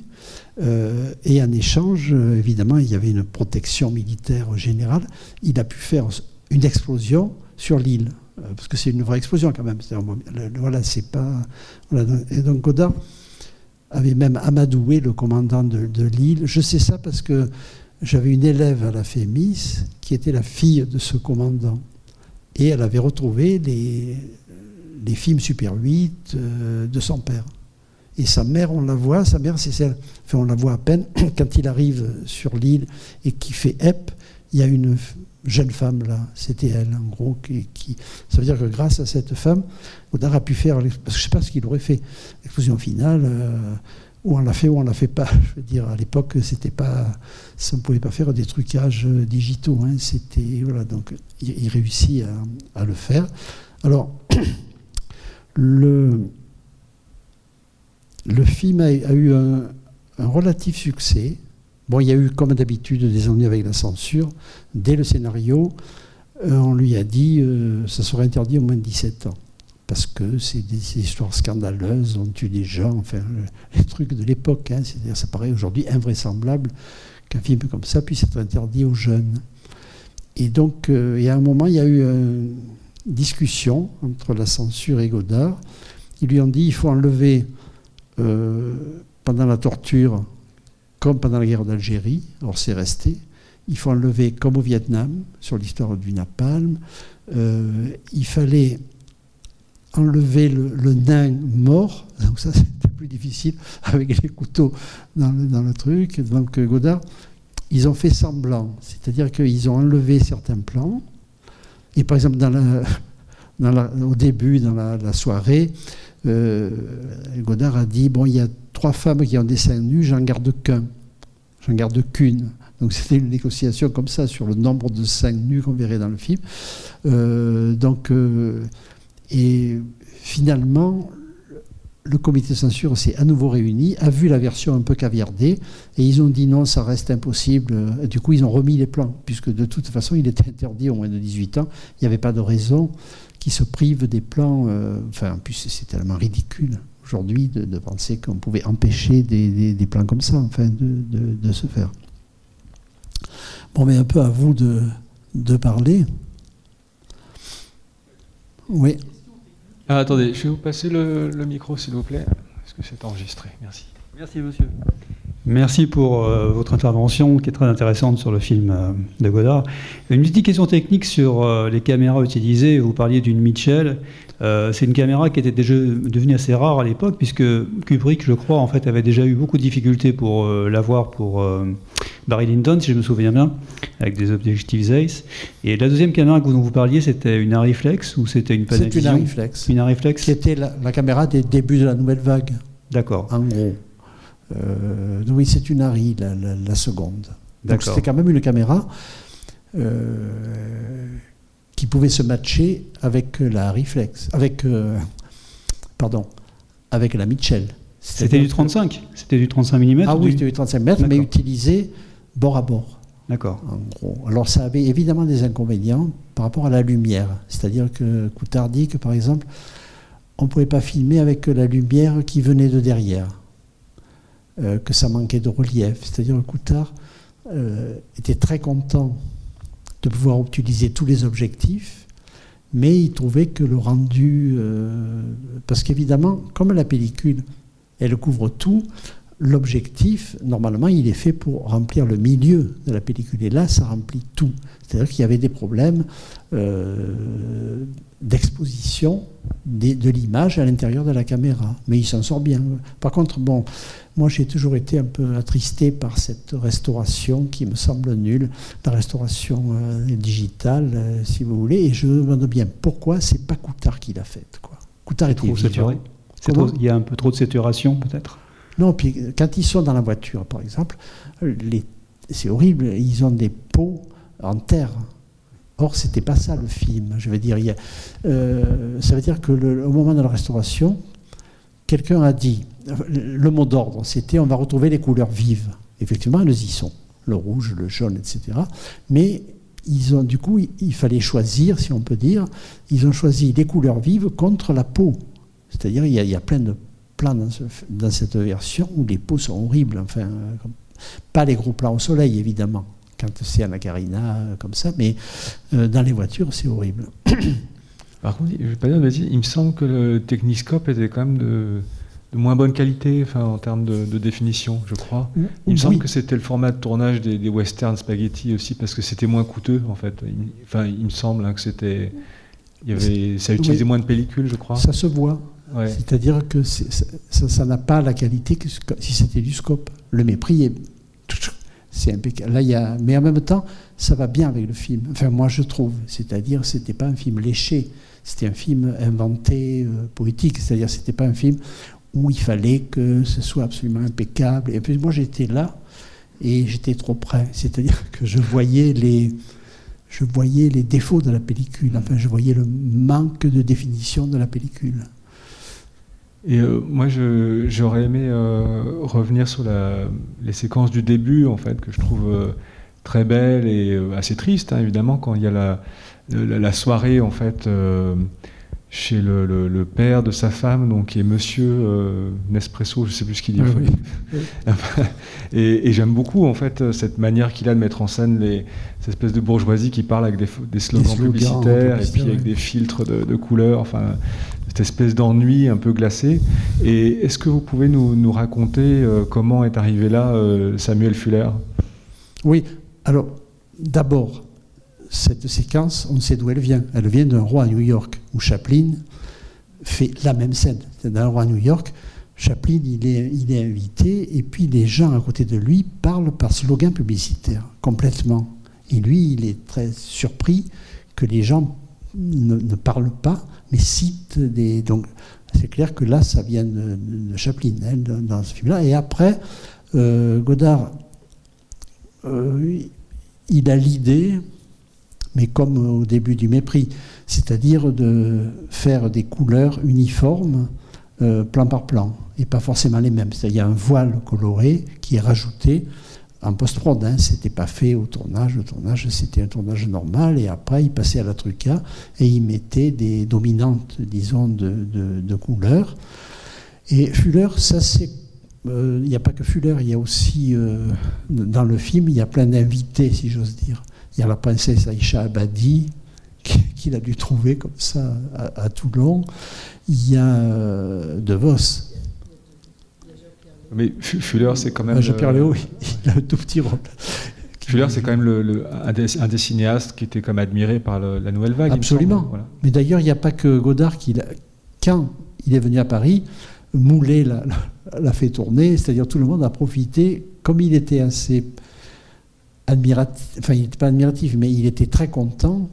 Euh, et en échange, euh, évidemment, il y avait une protection militaire générale. Il a pu faire une explosion sur l'île, parce que c'est une vraie explosion quand même. Voilà, c'est pas. Et donc Godard avait même amadoué le commandant de, de l'île. Je sais ça parce que j'avais une élève à la FEMIS qui était la fille de ce commandant. Et elle avait retrouvé les, films Super 8 euh, de son père. Et sa mère, on la voit, sa mère, c'est celle, enfin, on la voit à peine, (clears throat) quand il arrive sur l'île et qui fait EP, il y a une jeune femme là, c'était elle, en gros, qui, ça veut dire que grâce à cette femme, Godard a pu faire, parce que je ne sais pas ce qu'il aurait fait, l'explosion finale, euh, ou on l'a fait ou on l'a fait pas. Je veux dire, à l'époque, c'était pas, ça ne pouvait pas faire des trucages digitaux. Hein. c'était voilà, donc il, réussit à, le faire. Alors, (coughs) le le film a, eu un, relatif succès. Bon, il y a eu, comme d'habitude, des ennuis avec la censure. Dès le scénario, euh, on lui a dit euh, ça serait interdit au moins de 17 ans parce que c'est des histoires scandaleuses, on tue des gens, enfin, les trucs de l'époque. Hein, c'est-à-dire, ça paraît aujourd'hui invraisemblable qu'un film comme ça puisse être interdit aux jeunes. Et donc, euh, il y a un moment, il y a eu une discussion entre la censure et Godard. Ils lui ont dit il faut enlever euh, pendant la torture, comme pendant la guerre d'Algérie, alors c'est resté. Il faut enlever comme au Vietnam, sur l'histoire du napalm. Euh, il fallait enlever le, nain mort, donc ça (laughs) c'était plus difficile avec les couteaux dans le, truc. Donc euh, Godard, ils ont fait semblant, c'est-à-dire qu'ils ont enlevé certains plans. Et par exemple, dans (laughs) au début, dans la, soirée, euh, Godard a dit bon, il y a trois femmes qui ont des seins nus, j'en garde qu'un, j'en garde qu'une. Donc c'était une négociation comme ça sur le nombre de seins nus qu'on verrait dans le film. Euh, donc et finalement, le comité de censure s'est à nouveau réuni, a vu la version un peu caviardée, et ils ont dit non, ça reste impossible. du coup, ils ont remis les plans, puisque de toute façon, il était interdit au moins de 18 ans. Il n'y avait pas de raison qu'ils se privent des plans. Euh, enfin, en plus, c'est tellement ridicule aujourd'hui de, penser qu'on pouvait empêcher des, plans comme ça, enfin, de, se faire. Bon, mais un peu à vous de parler. Oui. Ah, attendez, je vais vous passer le, micro, s'il vous plaît, parce que c'est enregistré. Merci. Merci, monsieur. Merci pour euh, votre intervention qui est très intéressante sur le film euh, de Godard. Une petite question technique sur euh, les caméras utilisées. Vous parliez d'une Mitchell. C'est une caméra qui était déjà devenue assez rare à l'époque puisque Kubrick, je crois, en fait, avait déjà eu beaucoup de difficultés pour l'avoir pour Barry Lyndon, si je me souviens bien, avec des objectifs Zeiss. Et la deuxième caméra dont vous parliez, c'était une Arriflex ou c'était une Panavision C'est une Arriflex. Une Arriflex. Qui était la, caméra des débuts de la nouvelle vague. D'accord. En gros. Euh, oui, c'est une Harry, la, seconde. Donc c'était quand même une caméra euh, qui pouvait se matcher avec la Reflex, avec, euh, pardon, avec la Mitchell. C'était du 35 C'était du 35 mm Ah oui, c'était du 35 mm, mais utilisé bord à bord. D'accord. En gros. Alors ça avait évidemment des inconvénients par rapport à la lumière. C'est-à-dire que Coutard dit que par exemple, on ne pouvait pas filmer avec la lumière qui venait de derrière. Euh, que ça manquait de relief. C'est-à-dire que Coutard euh, était très content de pouvoir utiliser tous les objectifs, mais il trouvait que le rendu... Euh, parce qu'évidemment, comme la pellicule, elle couvre tout, l'objectif, normalement, il est fait pour remplir le milieu de la pellicule. Et là, ça remplit tout. C'est-à-dire qu'il y avait des problèmes euh, d'exposition de l'image à l'intérieur de la caméra. Mais il s'en sort bien. Par contre, bon, moi j'ai toujours été un peu attristé par cette restauration qui me semble nulle, la restauration euh, digitale, euh, si vous voulez. Et je me demande bien pourquoi c'est pas Coutard qui l'a faite. Quoi. Coutard était trop saturé. il y a un peu trop de saturation peut-être? Non, puis quand ils sont dans la voiture, par exemple, c'est horrible, ils ont des pots en terre. Or, c'était pas ça le film. Je veux dire, euh, ça veut dire que au moment de la restauration, quelqu'un a dit, le mot d'ordre, c'était on va retrouver les couleurs vives. Effectivement, elles y sont, le rouge, le jaune, etc. Mais ils ont, du coup, il fallait choisir, si on peut dire, ils ont choisi les couleurs vives contre la peau. C'est-à-dire, il, y a plein de plans dans, cette version où les peaux sont horribles. Enfin, pas les gros plans au soleil, évidemment, quand c'est à la carina, comme ça, mais euh, dans les voitures, c'est horrible. (clears throat) Par contre, je vais pas dire, il me semble que le Techniscope était quand même de, moins bonne qualité enfin, en termes de, définition, je crois. Il me semble que c'était le format de tournage des, des western spaghetti aussi, parce que c'était moins coûteux, en fait. Il, enfin, il me semble hein, que c'était. Il y avait, ça utilisait moins de pellicule, je crois. Ça se voit. C'est-à-dire que ça n'a pas la qualité que si c'était du scope. Le mépris est. C'est impeccable. Là, il y a, mais en même temps, ça va bien avec le film. Enfin, moi, je trouve. C'est-à-dire, c'était pas un film léché. C'était un film inventé, euh, poétique. C'est-à-dire, c'était pas un film où il fallait que ce soit absolument impeccable. Et puis, moi, j'étais là et j'étais trop près. C'est-à-dire que je voyais les, défauts de la pellicule. Enfin, je voyais le manque de définition de la pellicule. Et euh, moi, j'aurais aimé euh, revenir sur les séquences du début, en fait, que je trouve très belles et assez tristes, hein, évidemment, quand il y a la, la, soirée, en fait, chez le, père de sa femme, donc qui est Monsieur Nespresso, je ne sais plus ce qu'il dit. (laughs) et, j'aime beaucoup, en fait, cette manière qu'il a de mettre en scène les, cette espèce de bourgeoisie qui parle avec des, slogans, publicitaires et puis avec des filtres de, de couleurs. Enfin, cette espèce d'ennui un peu glacé. Et est-ce que vous pouvez nous, raconter euh, comment est arrivé là euh, Samuel Fuller? Oui, alors d'abord, cette séquence, on sait d'où elle vient. Elle vient d'un roi à New York, où Chaplin fait la même scène. C'est d'un roi à New York. Chaplin, il est, invité, et puis les gens à côté de lui parlent par slogan publicitaire, complètement. Et lui, il est très surpris que les gens ne, parlent pas mais cite des. Donc, c'est clair que là, ça vient de, Chaplin, hein, dans, ce film-là. Et après, euh, Godard, euh, il a l'idée, mais comme au début du mépris, c'est-à-dire de faire des couleurs uniformes, euh, plan par plan, et pas forcément les mêmes. C'est-à-dire, y a un voile coloré qui est rajouté en post-prod. Hein, c'était pas fait au tournage. Le tournage, c'était un tournage normal. Et après, il passait à la truca et il mettait des dominantes, disons, de, de, couleurs. Et Fuller, ça c'est. Euh, il n'y a pas que Fuller, il y a aussi, euh, dans le film, il y a plein d'invités, si j'ose dire. Il y a la princesse Aïcha Abadi, qu'il a dû trouver comme ça à, Toulon. Il y a euh, De Vos, mais Fuller, c'est quand même. Jean-Pierre Léo, il a un tout petit rôle. Fuller, c'est quand même le, un, des, cinéastes qui était comme admiré par la nouvelle vague. Absolument. Mais d'ailleurs, il n'y a pas que Godard qui, quand il est venu à Paris, Moulet l'a fait tourner, c'est-à-dire tout le monde a profité, comme il était assez admiratif, enfin il n'était pas admiratif, mais il était très content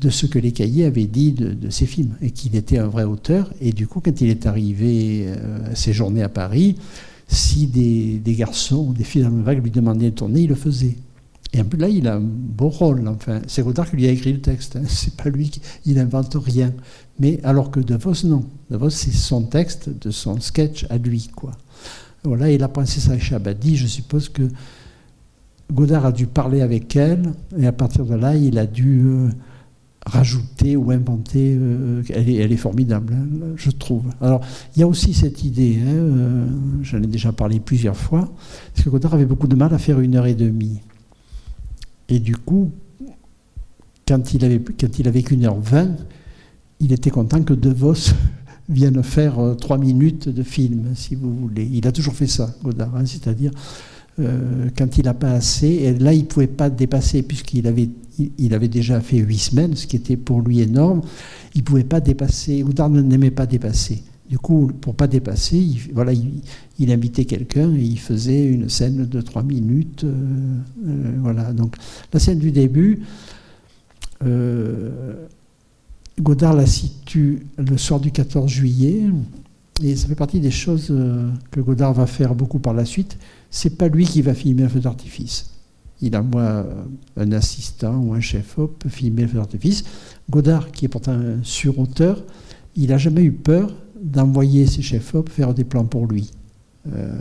de ce que les cahiers avaient dit de, ses films, et qu'il était un vrai auteur. Et du coup, quand il est arrivé euh, à séjourner à Paris, si des, garçons ou des filles dans le vague lui demandaient de tourner, il le faisait. Et là, il a un beau rôle. Enfin, c'est Godard qui lui a écrit le texte. Hein. C'est pas lui qui il n'invente rien. Mais alors que De Vos, non. De Vos, c'est son texte de son sketch à lui, quoi. Voilà. Et la princesse Aïcha Badi, je suppose que Godard a dû parler avec elle, et à partir de là, il a dû euh, rajouter ou inventer. Euh, elle, est, formidable, hein, je trouve. Alors, il y a aussi cette idée, hein, euh, j'en ai déjà parlé plusieurs fois, parce que Godard avait beaucoup de mal à faire une heure et demie. Et du coup, quand il avait, quand il avait qu'une heure vingt, il était content que De Vos (laughs) viennent faire trois minutes de film, si vous voulez. Il a toujours fait ça, Godard, hein, c'est-à-dire euh, quand il n'a pas assez, et là il ne pouvait pas dépasser, puisqu'il avait, il, avait déjà fait huit semaines, ce qui était pour lui énorme, il ne pouvait pas dépasser, Godard n'aimait pas dépasser. Du coup, pour pas dépasser, il, voilà, il, invitait quelqu'un et il faisait une scène de trois minutes. Euh, voilà. Donc, la scène du début, Godard la situe le soir du 14 juillet, et ça fait partie des choses euh, que Godard va faire beaucoup par la suite. C'est pas lui qui va filmer un feu d'artifice. Il envoie euh, un assistant ou un chef-op filmer le feu d'artifice. Godard, qui est pourtant un surauteur, il n'a jamais eu peur d'envoyer ses chefs-op faire des plans pour lui. Euh,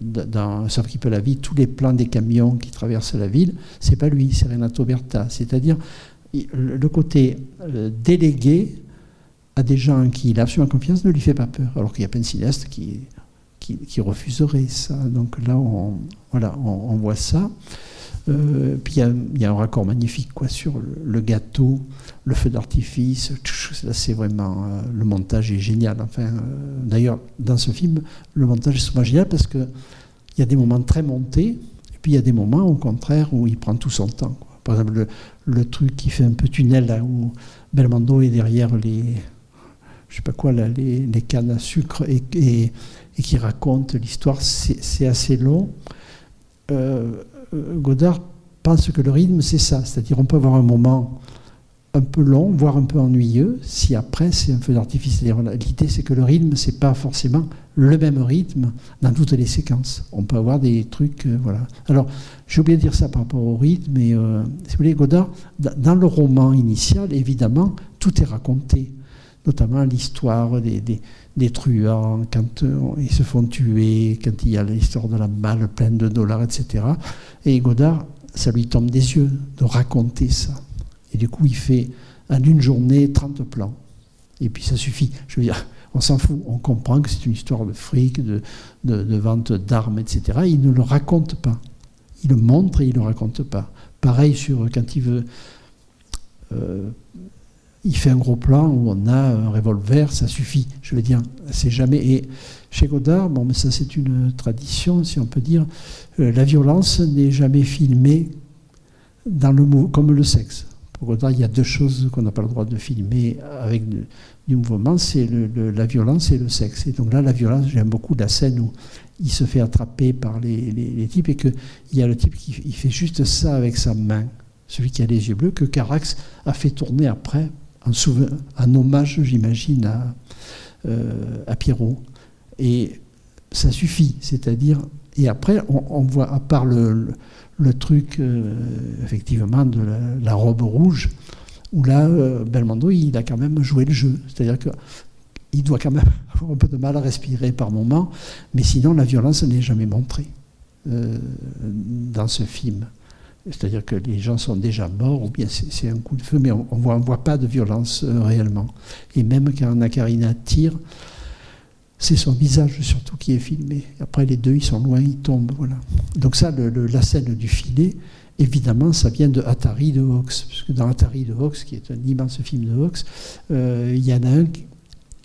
dans Sauf qui peut la vie, tous les plans des camions qui traversent la ville, c'est pas lui, c'est Renato Berta. C'est-à-dire, le côté euh, délégué à des gens qui il a absolument confiance ne lui fait pas peur, alors qu'il y a plein de qui, qui, refuseraient ça. Donc là, on, voilà, on, voit ça. Euh, puis il y, a un raccord magnifique quoi, sur le, gâteau, le feu d'artifice. c'est vraiment. Euh, le montage est génial. Enfin, D'ailleurs, dans ce film, le montage est souvent génial parce qu'il y a des moments très montés, et puis il y a des moments, au contraire, où il prend tout son temps. Par exemple, le, truc qui fait un peu tunnel là où Belmondo est derrière les, je sais pas quoi, les, cannes à sucre et, et, qui raconte l'histoire, c'est assez long. Euh, Godard pense que le rythme, c'est ça. C'est-à-dire, on peut avoir un moment un peu long, voire un peu ennuyeux, si après c'est un feu d'artifice. L'idée, c'est que le rythme, c'est pas forcément le même rythme dans toutes les séquences. On peut avoir des trucs, euh, voilà. Alors, j'ai oublié de dire ça par rapport au rythme, mais euh, si vous voulez, Godard, dans le roman initial, évidemment, tout est raconté, notamment l'histoire des, des, truands, quand euh, ils se font tuer, quand il y a l'histoire de la balle pleine de dollars, etc. Et Godard, ça lui tombe des yeux de raconter ça. Et du coup, il fait en une journée 30 plans. Et puis ça suffit. Je veux dire, on s'en fout. On comprend que c'est une histoire de fric, de, vente d'armes, etc. Il ne le raconte pas. Il le montre et il ne le raconte pas. Pareil sur quand il veut. Euh, il fait un gros plan où on a un revolver, ça suffit. Je veux dire, c'est jamais. Et chez Godard, bon, mais ça c'est une tradition, si on peut dire, euh, la violence n'est jamais filmée dans le comme le sexe. Pour Godard, il y a deux choses qu'on n'a pas le droit de filmer avec du mouvement, c'est la violence et le sexe. Et donc là, la violence, j'aime beaucoup la scène où il se fait attraper par les, types et qu'il y a le type qui il fait juste ça avec sa main, celui qui a les yeux bleus, que Carax a fait tourner après, en, en hommage, j'imagine, à, euh, à Pierrot. Et ça suffit, c'est-à-dire, et après, on, voit, à part le truc, euh, effectivement, de la, robe rouge, où là, euh, Belmondo, il a quand même joué le jeu. C'est-à-dire qu'il doit quand même (laughs) avoir un peu de mal à respirer par moment, mais sinon, la violence n'est jamais montrée euh, dans ce film. C'est-à-dire que les gens sont déjà morts, ou bien c'est un coup de feu, mais on ne voit, pas de violence réellement. Et même quand Nakarina tire, c'est son visage surtout qui est filmé. Après, les deux, ils sont loin, ils tombent. Voilà. Donc ça, la scène du filet, évidemment, ça vient de Atari de Hawks. Parce que dans Atari de Hawks, qui est un immense film de Hawks, euh, il y en a un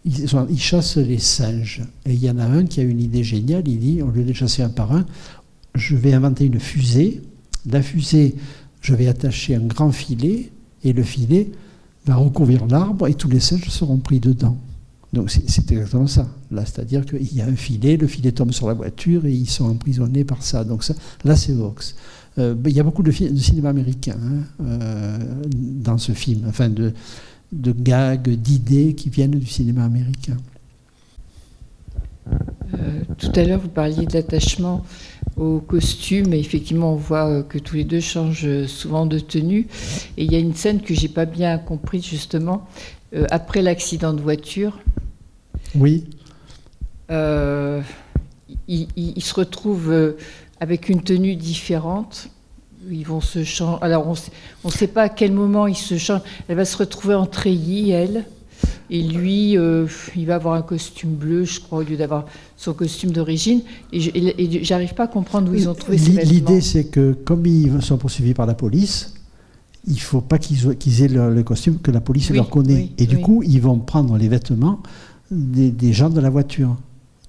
ils, chassent les singes. Et il y en a un qui a une idée géniale. Il dit, au lieu de chasser un par un, je vais inventer une fusée. La fusée, je vais attacher un grand filet, et le filet va recouvrir l'arbre, et tous les singes seront pris dedans. Donc c'est exactement ça. Là, c'est-à-dire qu'il y a un filet, le filet tombe sur la voiture et ils sont emprisonnés par ça. Donc ça, là, c'est Vox. Euh, il y a beaucoup de, cinéma américain hein, euh, dans ce film, enfin de, de gags, d'idées qui viennent du cinéma américain. Euh, tout à l'heure, vous parliez d'attachement au costume, et effectivement, on voit que tous les deux changent souvent de tenue. Et il y a une scène que j'ai pas bien comprise justement après l'accident de voiture. Oui. Euh, ils, se retrouvent euh, avec une tenue différente. Ils vont se changer. Alors, on ne sait pas à quel moment ils se changent. Elle va se retrouver en treillis, elle. Et lui, euh, il va avoir un costume bleu, je crois, au lieu d'avoir son costume d'origine. Et j'arrive pas à comprendre où ils ont trouvé ces vêtements. L'idée, c'est que comme ils sont poursuivis par la police, il faut pas qu'ils aient le, costume que la police leur connaît. et du coup, ils vont prendre les vêtements des, des gens de la voiture.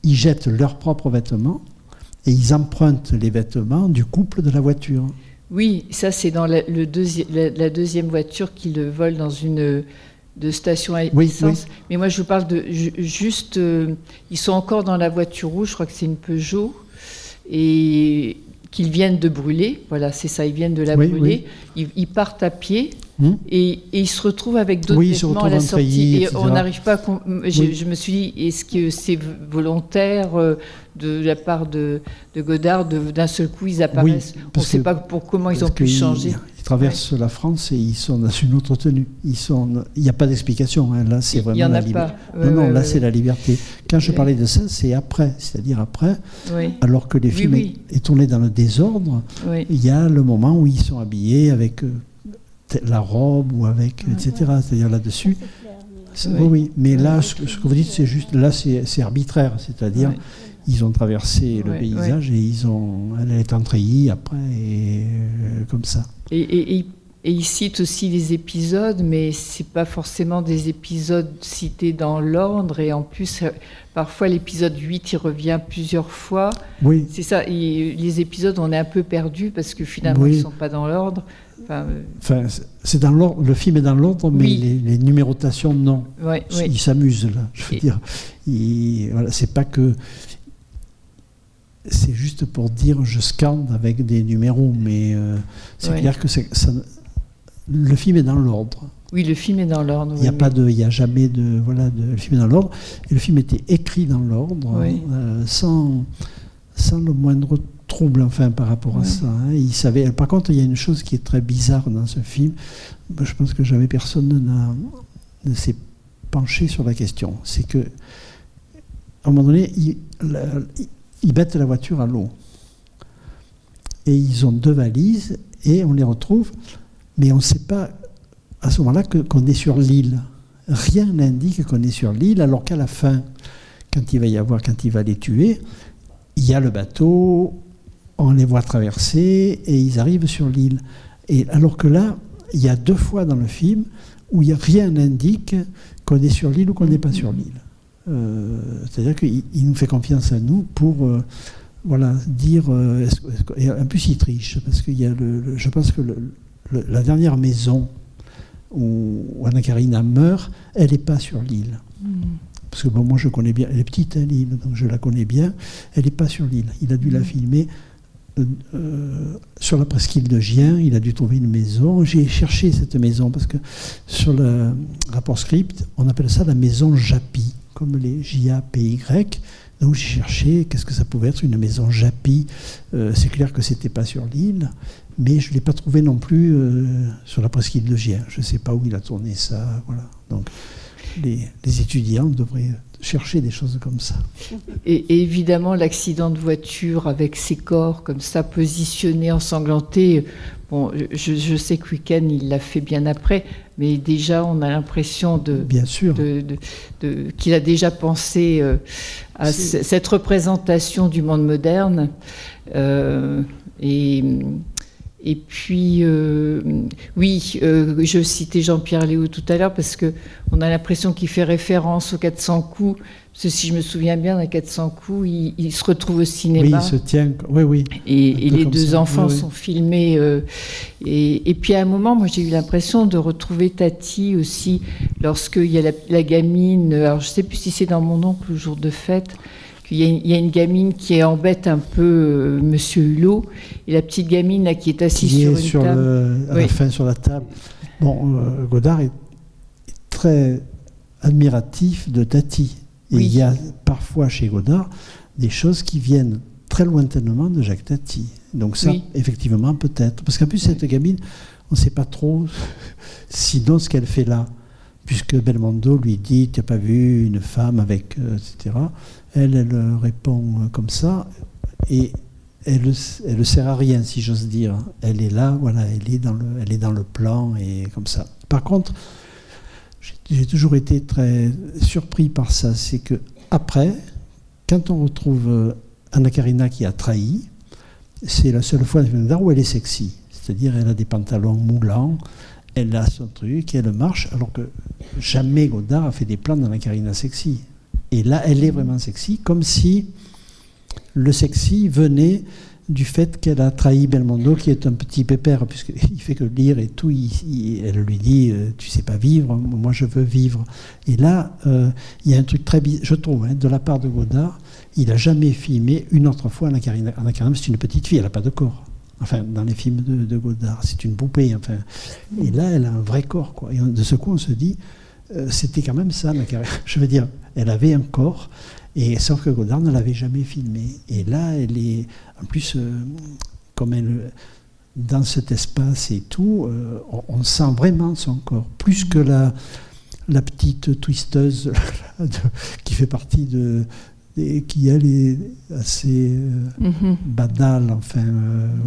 Ils jettent leurs propres vêtements et ils empruntent les vêtements du couple de la voiture. Oui, ça c'est dans la, le deuxi- la- la deuxième voiture qui le vole dans une de station à Oui, essence. Mais moi je vous parle de ju- juste, euh, ils sont encore dans la voiture rouge, je crois que c'est une Peugeot, et qu'ils viennent de brûler. Voilà, c'est ça, ils viennent de la Oui, brûler. Ils, ils partent à pied. Et, et ils se retrouvent avec d'autres Oui, ils se vêtements à la sortie. treillis, Et etc. on n'arrive pas. à Oui. je me suis dit, est-ce que c'est volontaire euh, de la part de, de Godard d'un seul coup ils apparaissent? On ne sait pas pour comment ils ont pu changer. Ils traversent la France et ils sont dans une autre tenue. Ils sont, il n'y a pas d'explication. hein. Là, c'est vraiment y en la a liberté. Non, Ouais, non, ouais, là, c'est la liberté. Quand je parlais de ça, c'est après, c'est-à-dire après, alors que les films est, est tourné dans le désordre. Il y a le moment où ils sont habillés avec euh, la robe ou avec, etc. C'est-à-dire là-dessus. C'est- Oui. Oui, oui. Mais là, ce que, ce que vous dites, c'est juste, là, c'est c'est arbitraire. C'est-à-dire, ils ont traversé le paysage et ils ont, elle est en treillis après, et euh, comme ça. Et, et, et- et il cite aussi les épisodes, mais c'est pas forcément des épisodes cités dans l'ordre. Et en plus, euh, parfois l'épisode 8, il revient plusieurs fois. Oui, C'est ça, et les épisodes, on est un peu perdu parce que finalement, Oui. ils sont pas dans l'ordre. Enfin, euh, enfin, c'est- dans l'ordre, le film est dans l'ordre, mais Oui. les, les numérotations, non. ouais, ouais. Ils s'amusent là, je veux Et- dire. Ils- voilà, c'est pas que. C'est juste pour dire je scande avec des numéros, mais euh, c'est clair que ça, le film est dans l'ordre. Oui, le film est dans l'ordre. Il n'y a oui, pas mais- de, il y a jamais de, voilà, de, le film est dans l'ordre. Et le film était écrit dans l'ordre, Oui. euh, sans, sans le moindre trouble, enfin, par rapport à ça. hein. Il savait. Par contre, il y a une chose qui est très bizarre dans ce film. Je pense que jamais personne ne s'est penché sur la question. C'est que, à un moment donné, ils, ils mettent la voiture à l'eau. Et ils ont deux valises et on les retrouve, mais on ne sait pas à ce moment-là qu'on est sur l'île. Rien n'indique qu'on est sur l'île, alors qu'à la fin, quand il va y avoir, quand il va les tuer, il y a le bateau, on les voit traverser et ils arrivent sur l'île. Et alors que là, il y a deux fois dans le film où il y a rien n'indique qu'on est sur l'île ou qu'on n'est pas sur l'île. Euh, C'est-à-dire qu'il il nous fait confiance à nous pour euh, voilà, dire. euh, en plus, il triche, parce qu'il y a le, le- je pense que le- la dernière maison où, où Anna Karina meurt, elle n'est pas sur l'île. Hmm. Parce que bon, moi je connais bien, elle est petite hein, l'île, donc je la connais bien. Elle n'est pas sur l'île. Il a dû la filmer euh, euh, sur la presqu'île de Gien. Il a dû trouver une maison. J'ai cherché cette maison parce que sur le rapport script, on appelle ça la maison Japi, comme les J-A-P-Y. Donc j'ai cherché qu'est-ce que ça pouvait être une maison Japi. Euh, C'est clair que c'était pas sur l'île, mais je ne l'ai pas trouvé non plus euh, sur la presqu'île de Gien. Je ne sais pas où il a tourné ça. Voilà. Donc les étudiants devraient chercher des choses comme ça. Et, et évidemment, l'accident de voiture avec ces corps comme ça, positionnés, ensanglantés. Bon, je, je sais que Weekend, il l'a fait bien après, mais déjà, on a l'impression de, Bien sûr. de- de- de- qu'il a déjà pensé euh, à cette représentation du monde moderne. Euh, et, et puis, euh, oui, euh, je citais Jean-Pierre Léo tout à l'heure parce que on a l'impression qu'il fait référence aux 400 coups. Parce que si je me souviens bien, dans 400 coups, il, il se retrouve au Oui, cinéma. il se tient. Oui, oui. Et, les deux ça, enfants oui, oui. sont filmés. euh, et, et puis à un moment, moi j'ai eu l'impression de retrouver Tati aussi, lorsqu'il y a la, la gamine, alors je sais plus si c'est dans mon oncle le jour de fête, qu'il y, a il y a une gamine qui embête un peu euh, Monsieur Hulot, et la petite gamine là, qui est assise Qui sur est une sur table. le, à Oui. la fin sur la table. Bon, euh, Godard est, est très admiratif de Tati. Et Oui. il y a parfois chez Godard des choses qui viennent très lointainement de Jacques Tati. Donc ça, Oui. effectivement, peut-être. Parce qu'en plus, cette gamine, on ne sait pas trop (laughs) sinon ce qu'elle fait là. Puisque Belmondo lui dit, tu n'as pas vu une femme avec, euh, etc. Elle, elle répond comme ça. Et elle ne sert à rien, si j'ose dire. Elle est là, voilà, elle est dans le, plan et comme ça. Par contre, j'ai- toujours été très surpris par ça. C'est que après, quand on retrouve Anna Karina qui a trahi, c'est la seule fois où elle est sexy. C'est-à-dire, elle a des pantalons moulants, elle a son truc, elle marche, alors que jamais Godard a fait des plans d'Anna Karina sexy. Et là, elle est vraiment sexy, comme si le sexy venait du fait qu'elle a trahi Belmondo, qui est un petit pépère, puisqu'il (laughs) fait que lire et tout. elle lui dit euh, Tu sais pas vivre, moi je veux vivre. Et là, euh, il y a un truc très bizarre, je trouve, hein, de la part de Godard. Il n'a jamais filmé une autre fois Anna Karina. Anna Karina, c'est une petite fille, elle n'a pas de corps. Enfin, dans les films de, Godard, c'est une poupée. Enfin. Et là, elle a un vrai corps. Et de ce coup, on se dit euh, C'était quand même ça, Anna. (laughs) Je veux dire, elle avait un corps. Et sauf que Godard ne l'avait jamais filmé. Et là, elle est, en plus, euh, comme elle, dans cet espace et tout, euh, on, sent vraiment son corps, plus que la, la petite twisteuse (laughs) qui fait partie de, qui elle est assez euh, mm-hmm. banale, enfin,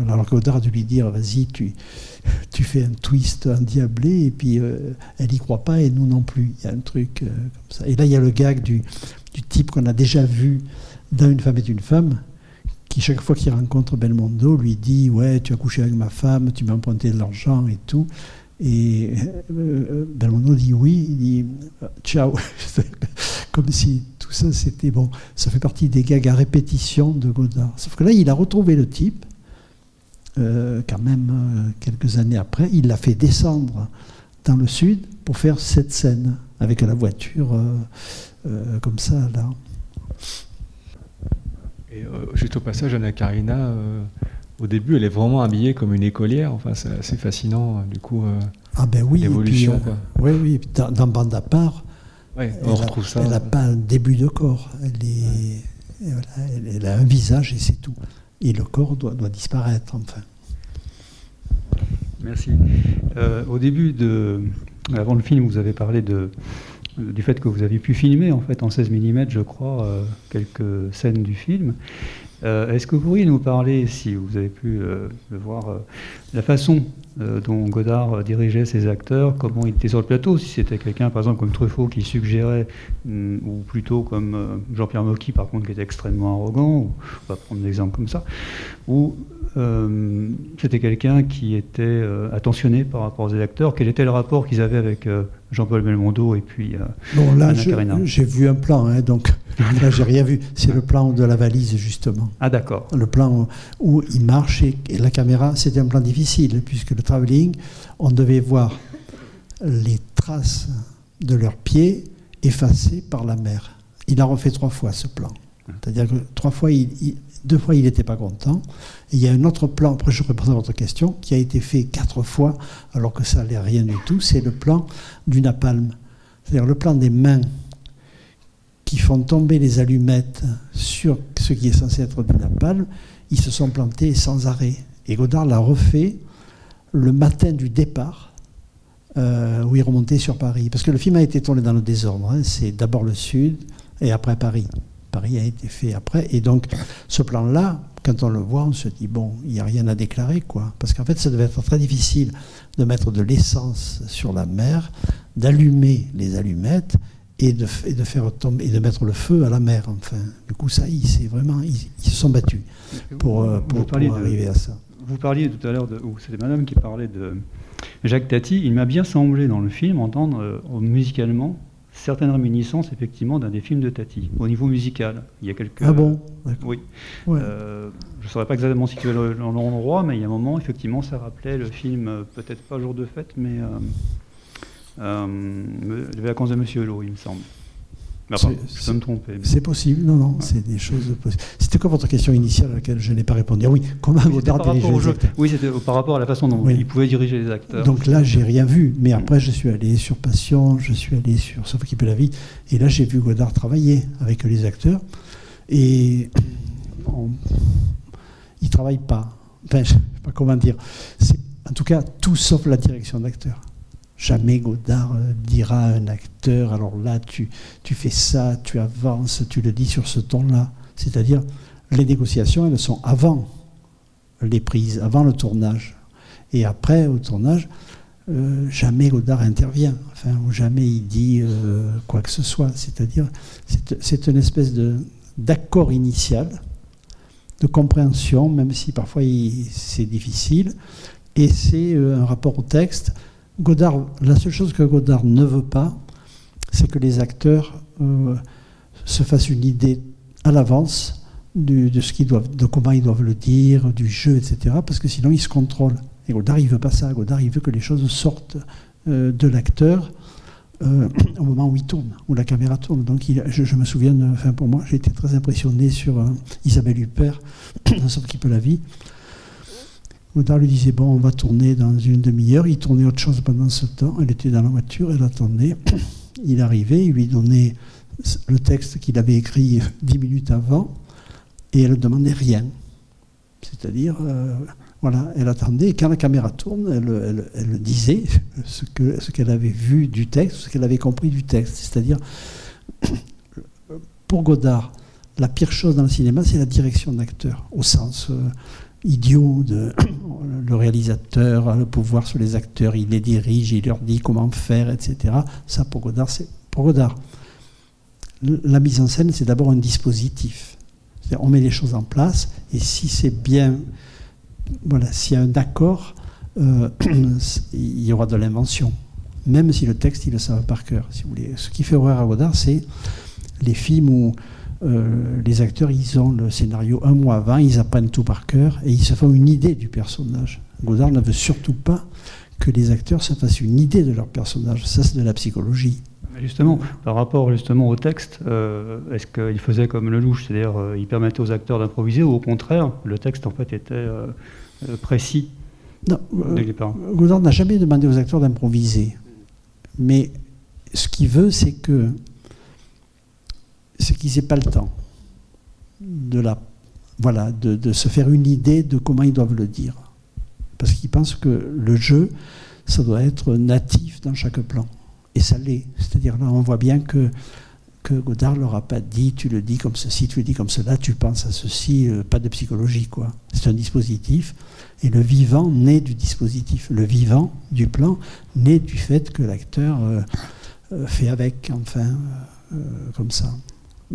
alors que Godard a dû lui dire, vas-y, tu, (laughs) tu fais un twist endiablé, et puis elle n'y croit pas, et nous non plus. Il y a un truc comme ça. Et là, il y a le gag du, du type qu'on a déjà vu dans Une femme est une femme, qui chaque fois qu'il rencontre Belmondo lui dit Ouais, tu as couché avec ma femme, tu m'as emprunté de l'argent et tout. Et euh, Belmondo dit oui, il dit ciao. (laughs) Comme si tout ça c'était bon. Ça fait partie des gags à répétition de Godard. Sauf que là, il a retrouvé le type, euh, quand même euh, quelques années après, il l'a fait descendre dans le sud pour faire cette scène avec la voiture. Euh, comme ça, là. Et euh, juste au passage, Anna Karina, euh, au début, elle est vraiment habillée comme une écolière. Enfin, c'est assez fascinant, du coup. ah ben oui, l'évolution. oui, oui. Dans, dans Bande à part, on retrouve ça. Elle n'a pas un début de corps. Elle, est, elle, a un visage et c'est tout. Et le corps doit, doit disparaître, enfin. Merci. au début de, avant le film, vous avez parlé de, du fait que vous avez pu filmer en fait en 16 mm, je crois, euh, quelques scènes du film. Euh, est-ce que vous pourriez nous parler, si vous avez pu euh, le voir, la façon dont Godard dirigeait ses acteurs, comment il était sur le plateau, si c'était quelqu'un par exemple comme Truffaut qui suggérait, mm, ou plutôt comme Jean-Pierre Mocky par contre qui était extrêmement arrogant, ou, on va prendre un exemple comme ça, ou c'était quelqu'un qui était attentionné par rapport aux acteurs, quel était le rapport qu'ils avaient avec Jean-Paul Belmondo et puis euh, bon, là, J'ai vu un plan, hein, donc là j'ai rien vu. C'est le plan de la valise justement. Ah d'accord. Le plan où il marche et, la caméra, c'était un plan difficile puisque le travelling, on devait voir les traces de leurs pieds effacées par la mer. Il a refait trois fois ce plan. C'est-à-dire que trois fois, il, deux fois, il n'était pas content. Et il y a un autre plan, après je réponds à votre question, qui a été fait quatre fois, alors que ça n'allait rien du tout. C'est le plan du napalm. C'est-à-dire le plan des mains qui font tomber les allumettes sur ce qui est censé être du napalm. Ils se sont plantés sans arrêt. Et Godard l'a refait le matin du départ, euh, où il remontait sur Paris. Parce que le film a été tourné dans le désordre. Hein. C'est d'abord le sud et après Paris. Paris a été fait après. Et donc, ce plan-là, quand on le voit, on se dit, bon, il n'y a rien à déclarer, quoi. Parce qu'en fait, ça devait être très difficile de mettre de l'essence sur la mer, d'allumer les allumettes et de, de, faire tomber, et de mettre le feu à la mer, enfin. Du coup, ça, ils, vraiment, ils, se sont battus pour, euh, pour, arriver à ça. Vous parliez tout à l'heure, de, c'était madame qui parlait de Jacques Tati. Il m'a bien semblé dans le film entendre euh, musicalement certaines réminiscences effectivement d'un des films de Tati au niveau musical. Il y a quelques. Ah bon? Oui. Euh, je ne saurais pas exactement situer l'endroit, mais il y a un moment effectivement ça rappelait le film peut-être pas Jour de fête, mais Les vacances de Monsieur Hulot, il me semble. Je peux me tromper. C'est possible, non, non, c'est des choses possibles. C'était quoi votre question initiale à laquelle je n'ai pas répondu ah Oui, comment Godard dirigeait les acteurs Oui, c'était par rapport à la façon dont il pouvait diriger les acteurs. Donc là, j'ai rien vu, mais après, je suis allé sur Passion, je suis allé sur Sauf qui peut la vie, et là, j'ai vu Godard travailler avec les acteurs, et il ne travaille pas. Enfin, je ne sais pas comment dire. C'est en tout cas tout sauf la direction d'acteur. Jamais Godard euh, dira à un acteur, alors là, tu, tu fais ça, tu avances, tu le dis sur ce ton-là. C'est-à-dire, les négociations, elles sont avant les prises, avant le tournage. Et après, au tournage, euh, jamais Godard intervient, enfin, ou jamais il dit euh, quoi que ce soit. C'est-à-dire, c'est une espèce d'accord initial, de compréhension, même si parfois c'est difficile, et c'est un rapport au texte Godard, la seule chose que Godard ne veut pas, c'est que les acteurs euh, se fasse une idée à l'avance de, ce qu'ils doivent, de comment ils doivent le dire, du jeu, etc. Parce que sinon, ils se contrôlent. Et Godard, il veut pas ça. Godard, il veut que les choses sortent euh, de l'acteur euh, au moment où il tourne, où la caméra tourne. Donc, je, me souviens, enfin, pour moi, j'ai été très impressionné sur Isabelle Huppert, (coughs) dans qui peut la vie. Godard lui disait Bon, on va tourner dans une demi-heure. Il tournait autre chose pendant ce temps. Elle était dans la voiture, elle attendait. (clears throat) Il arrivait, il lui donnait le texte qu'il avait écrit dix minutes avant et elle ne demandait rien. C'est-à-dire, euh, voilà, elle attendait, et quand la caméra tourne, elle, disait ce qu'elle avait vu du texte, ce qu'elle avait compris du texte. C'est-à-dire, (clears throat) pour Godard, la pire chose dans le cinéma, c'est la direction d'acteur, au sens euh, idiot de (clears throat) le réalisateur a le pouvoir sur les acteurs, il les dirige, il leur dit comment faire, etc. Ça, pour Godard, c'est pour Godard. La mise en scène, c'est d'abord un dispositif on met les choses en place, et si c'est bien, voilà, s'il y a un accord, euh, (clears throat) il y aura de l'invention, même si le texte, ils le savent par cœur, si vous voulez. Ce qui fait horreur à Godard, c'est les films où euh, les acteurs, ils ont le scénario un mois avant, ils apprennent tout par cœur, et ils se font une idée du personnage. Godard ne veut surtout pas que les acteurs se fassent une idée de leur personnage. Ça, c'est de la psychologie. Justement, par rapport justement au texte, euh, est-ce qu'il faisait comme le louche, c'est-à-dire euh, il permettait aux acteurs d'improviser, ou au contraire, le texte en fait était euh, précis Non, Godard n'a jamais demandé aux acteurs d'improviser, mais ce qu'il veut, c'est que c'est qu'ils n'aient pas le temps de la, voilà, de, se faire une idée de comment ils doivent le dire, parce qu'ils pensent que le jeu, ça doit être natif dans chaque plan. Et ça l'est. C'est-à-dire là, on voit bien que, que Godard ne leur a pas dit, tu le dis comme ceci, tu le dis comme cela, tu penses à ceci, euh, pas de psychologie, quoi. C'est un dispositif. Et le vivant naît du dispositif. Le vivant du plan naît du fait que l'acteur euh, euh, fait avec, enfin, comme ça.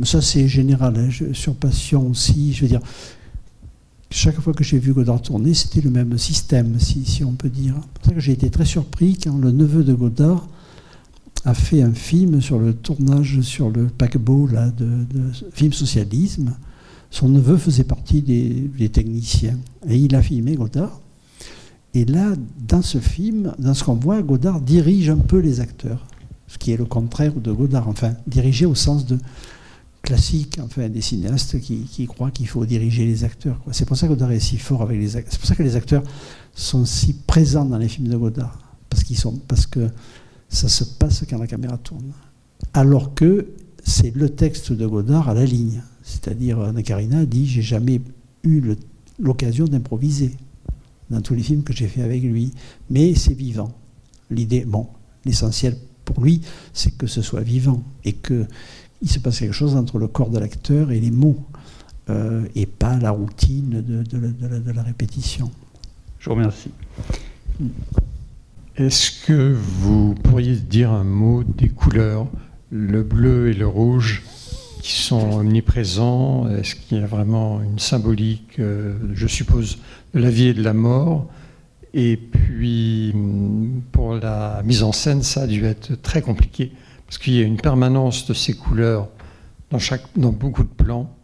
Ça, c'est général. Hein. sur Passion aussi, je veux dire, chaque fois que j'ai vu Godard tourner, c'était le même système, si, on peut dire. C'est pour ça que j'ai été très surpris quand le neveu de Godard a fait un film sur le tournage sur le paquebot là, de, film socialisme. Son neveu faisait partie des, techniciens. Et il a filmé Godard. Et là, dans ce film, dans ce qu'on voit, Godard dirige un peu les acteurs. Ce qui est le contraire de Godard. Enfin, diriger au sens de classique, enfin, des cinéastes qui, croient qu'il faut diriger les acteurs. C'est pour ça que Godard est si fort avec les acteurs. C'est pour ça que les acteurs sont si présents dans les films de Godard. Parce qu'ils sont. Parce que ça se passe quand la caméra tourne. Alors que c'est le texte de Godard à la ligne. C'est-à-dire, Anna Karina dit J'ai jamais eu l'occasion d'improviser dans tous les films que j'ai fait avec lui. Mais c'est vivant. L'idée, bon, l'essentiel pour lui, c'est que ce soit vivant et qu'il se passe quelque chose entre le corps de l'acteur et les mots, euh, et pas la routine de, la, de, la, répétition. Je vous remercie. Hmm. Est-ce que vous pourriez dire un mot des couleurs, le bleu et le rouge, qui sont omniprésents? Est-ce qu'il y a vraiment une symbolique, euh, je suppose, de la vie et de la mort? Et puis, pour la mise en scène, ça a dû être très compliqué, parce qu'il y a une permanence de ces couleurs dans, chaque, beaucoup de plans.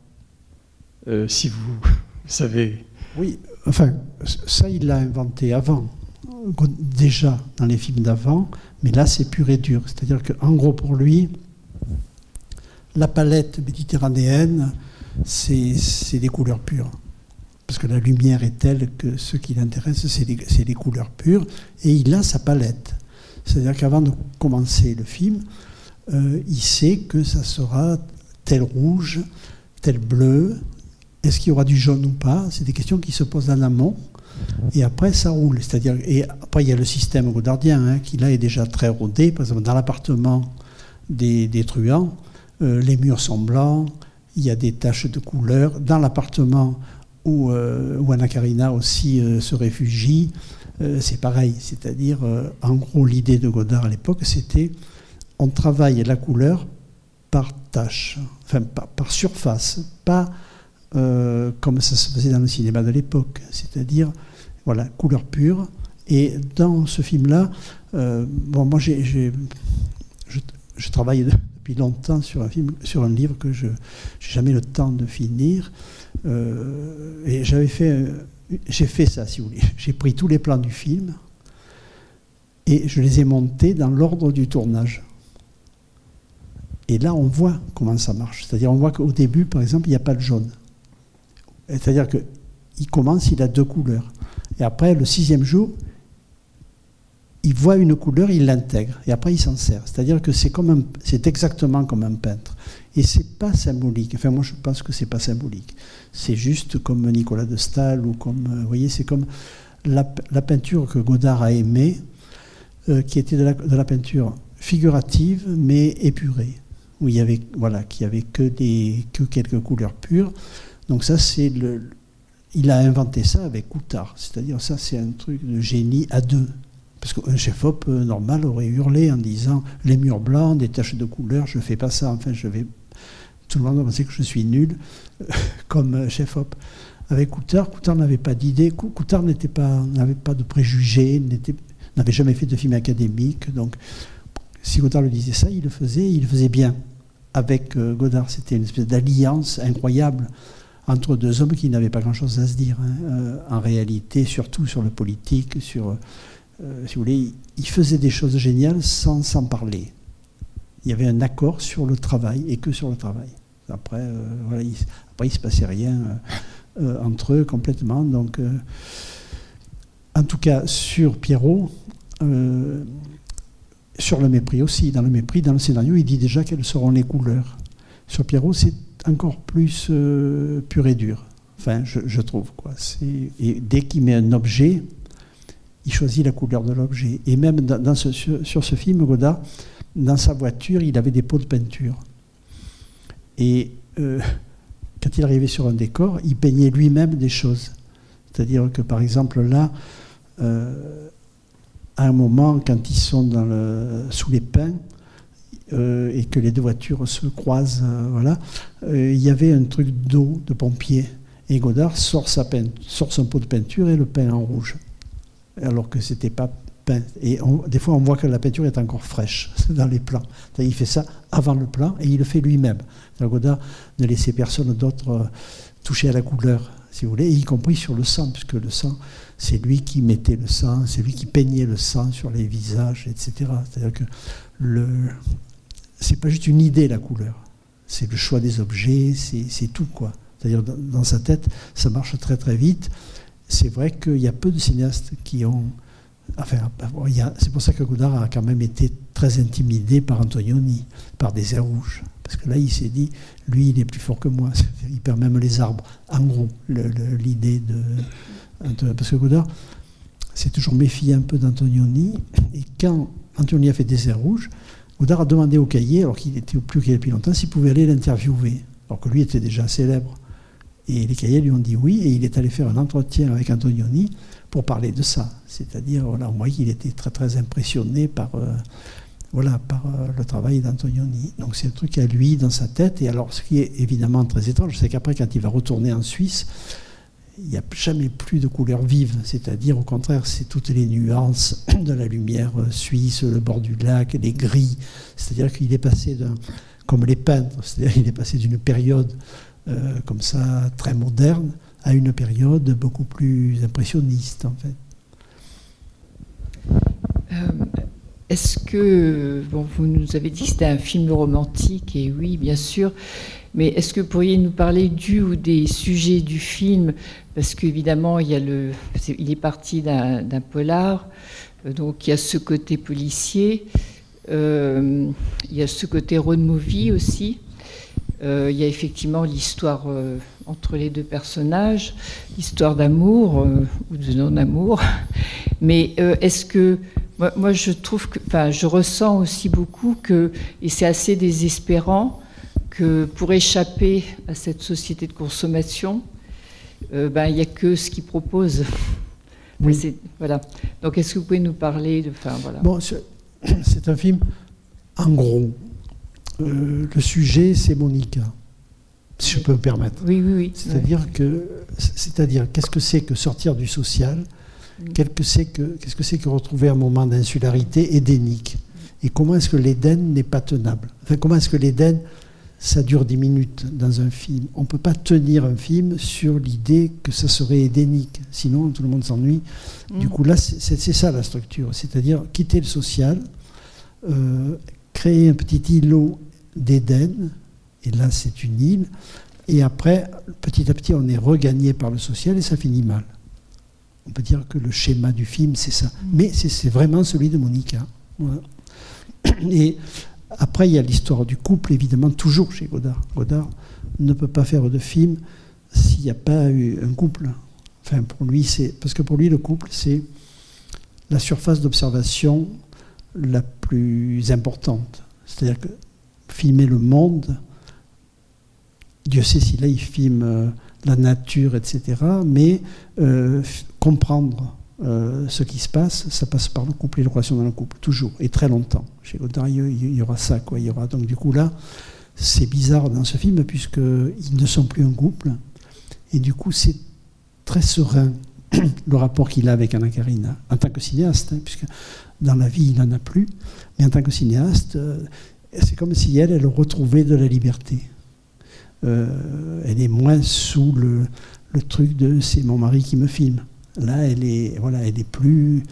Euh, si vous (laughs) savez. Oui, enfin, ça, il l'a inventé avant déjà dans les films d'avant, mais là c'est pur et dur. C'est-à-dire qu'en gros pour lui, la palette méditerranéenne, c'est des couleurs pures. Parce que la lumière est telle que ce qui l'intéresse, c'est des, couleurs pures. Et il a sa palette. C'est-à-dire qu'avant de commencer le film, euh, il sait que ça sera tel rouge, tel bleu. Est-ce qu'il y aura du jaune ou pas? C'est des questions qui se posent en amont. Et après, ça roule. C'est-à-dire, et après, il y a le système godardien, hein, qui là est déjà très rodé. Par exemple, dans l'appartement des, des truands, euh, les murs sont blancs, il y a des taches de couleur. Dans l'appartement où, euh, où Anna Karina aussi euh, se réfugie, c'est pareil. C'est-à-dire, en gros, l'idée de Godard à l'époque, c'était on travaille la couleur par tâche, enfin par, surface, pas comme ça se faisait dans le cinéma de l'époque. C'est-à-dire, voilà, couleur pure. Et dans ce film-là, euh, bon, moi, j'ai, je, travaille depuis longtemps sur un, film, sur un livre que je n'ai jamais le temps de finir. Euh, et j'avais fait, j'ai fait ça, si vous voulez. J'ai pris tous les plans du film et je les ai montés dans l'ordre du tournage. Et là, on voit comment ça marche. C'est-à-dire, on voit qu'au début, par exemple, il n'y a pas de jaune. C'est-à-dire qu'il commence, il a deux couleurs. Et après, le sixième jour, il voit une couleur, il l'intègre. Et après, il s'en sert. C'est-à-dire que c'est, comme c'est exactement comme un peintre. Et c'est pas symbolique. Enfin, moi, je pense que c'est pas symbolique. C'est juste comme Nicolas de Stahl ou comme. Euh, vous voyez, c'est comme la, peinture que Godard a aimée, euh, qui était de la, peinture figurative, mais épurée. Où il y avait, voilà, qui avait que, des, que quelques couleurs pures. Donc, ça, c'est le, il a inventé ça avec Coutard. C'est-à-dire, ça, c'est un truc de génie à deux. Parce qu'un chef-op euh, normal aurait hurlé en disant les murs blancs, des taches de couleur, je fais pas ça. Enfin, je vais. Tout le monde penser que je suis nul (laughs) comme euh, chef-op. Avec Coutard, Coutard n'avait pas d'idée. Coutard n'était pas, n'avait pas de préjugés, n'avait jamais fait de film académique. Donc, si Coutard le disait ça, il le faisait, il le faisait bien. Avec euh, Godard, c'était une espèce d'alliance incroyable entre deux hommes qui n'avaient pas grand-chose à se dire, hein, euh, en réalité, surtout sur le politique, sur, euh, si vous voulez, il faisait des choses géniales sans s'en parler. Il y avait un accord sur le travail et que sur le travail. Après, voilà, il, après il se passait rien entre eux complètement. Donc, en tout cas, sur Pierrot, sur le mépris aussi, dans le mépris, dans le scénario, il dit déjà quelles seront les couleurs. Sur Pierrot, c'est encore plus euh, pur et dur. Enfin, je, trouve. Quoi. Et dès qu'il met un objet, il choisit la couleur de l'objet. Et même ce, sur, ce film, Godard, dans sa voiture, il avait des pots de peinture. Et euh, quand il arrivait sur un décor, il peignait lui-même des choses. C'est-à-dire que, par exemple, là, euh, à un moment, quand ils sont sous les pins, euh, et que les deux voitures se croisent, euh, voilà, euh, il y avait un truc d'eau de pompier. Et Godard sort, sa sort son pot de peinture et le peint en rouge, alors que c'était pas peint. Et des fois, on voit que la peinture est encore fraîche (laughs) dans les plans. Il fait ça avant le plan et il le fait lui-même. Godard ne laissait personne d'autre toucher à la couleur, si vous voulez, y compris sur le sang, puisque le sang, c'est lui qui mettait le sang, c'est lui qui peignait le sang sur les visages, etc. C'est-à-dire que le, c'est pas juste une idée la couleur, c'est le choix des objets, c'est tout quoi. C'est-à-dire dans, sa tête, ça marche très très vite. C'est vrai qu'il y a peu de cinéastes qui ont. Enfin, c'est pour ça que Godard a quand même été très intimidé par Antonioni, par des airs rouges. Parce que là, il s'est dit, lui, il est plus fort que moi. (laughs) Il perd même les arbres. En gros, l'idée de. Parce que Godard s'est toujours méfié un peu d'Antonioni. Et quand Antonioni a fait des airs rouges, Godard a demandé au cahier, alors qu'il était plus cahier depuis longtemps, s'il pouvait aller l'interviewer, alors que lui était déjà célèbre. Et les cahiers lui ont dit oui, et il est allé faire un entretien avec Antonioni pour parler de ça. C'est-à-dire, voilà, on voit qu'il était très très impressionné par, euh, voilà, par euh, le travail d'Antonioni. Donc c'est un truc à lui dans sa tête. Et alors, ce qui est évidemment très étrange, c'est qu'après, quand il va retourner en Suisse, il n'y a jamais plus de couleurs vives, c'est-à-dire au contraire, c'est toutes les nuances (clears throat) de la lumière suisse, le bord du lac, les gris, c'est-à-dire qu'il est passé d'un, comme les peintres, c'est-à-dire qu'il est passé d'une période euh, comme ça très moderne à une période beaucoup plus impressionniste en fait. Euh, est-ce que, bon, vous nous avez dit que c'était un film romantique, et oui, bien sûr, mais est-ce que vous pourriez nous parler du ou des sujets du film Parce qu'évidemment, il, est parti d'un polar, euh, donc il y a ce côté policier, euh, il y a ce côté road movie aussi. Euh, il y a effectivement l'histoire entre les deux personnages, l'histoire d'amour ou de non-amour. Mais est-ce que moi, je trouve que, enfin, je ressens aussi beaucoup que, et c'est assez désespérant, que pour échapper à cette société de consommation, euh, ben, il n'y a que ce qu'ils proposent. Voilà. Donc, est-ce que vous pouvez nous parler de. Enfin, voilà. Bon, (coughs) c'est un film, en gros. Euh, le sujet, c'est Monica, si je peux me permettre. Oui, oui, oui. C'est-à-dire que, c'est-à-dire, qu'est-ce que c'est que sortir du social? Mm. Qu'est-ce que c'est que, qu'est-ce que c'est que retrouver un moment d'insularité édénique Et comment est-ce que l'Éden n'est pas tenable? Enfin, comment est-ce que l'Éden, ça dure 10 minutes dans un film On ne peut pas tenir un film sur l'idée que ça serait édénique, sinon tout le monde s'ennuie. Du Mm. coup, là, c'est ça la structure, c'est-à-dire quitter le social, euh, créer un petit îlot d'Éden, et là, c'est une île, et après, petit à petit, on est regagné par le social et ça finit mal. On peut dire que le schéma du film, c'est ça. Mais c'est c'est vraiment celui de Monica. Voilà. Et après, il y a l'histoire du couple, évidemment, toujours chez Godard. Godard ne peut pas faire de film s'il n'y a pas eu un couple. Enfin, pour lui, c'est. Parce que pour lui, le couple, c'est la surface d'observation la plus importante. C'est-à-dire que filmer le monde, Dieu sait si là il filme euh, la nature, etc. Mais euh, comprendre euh, ce qui se passe, ça passe par le couple et les relations dans le couple, toujours, et très longtemps. Chez Godard, il y- aura ça, quoi. Il y aura donc du coup là, c'est bizarre dans ce film puisqu'ils ne sont plus un couple, et du coup c'est très serein (coughs) le rapport qu'il a avec Anna Karina en tant que cinéaste, hein, puisque dans la vie il n'en a plus, mais en tant que cinéaste, euh, c'est comme si elle, elle retrouvait de la liberté. Euh, elle est moins sous le truc de c'est mon mari qui me filme. Là, elle est, voilà, elle est plus,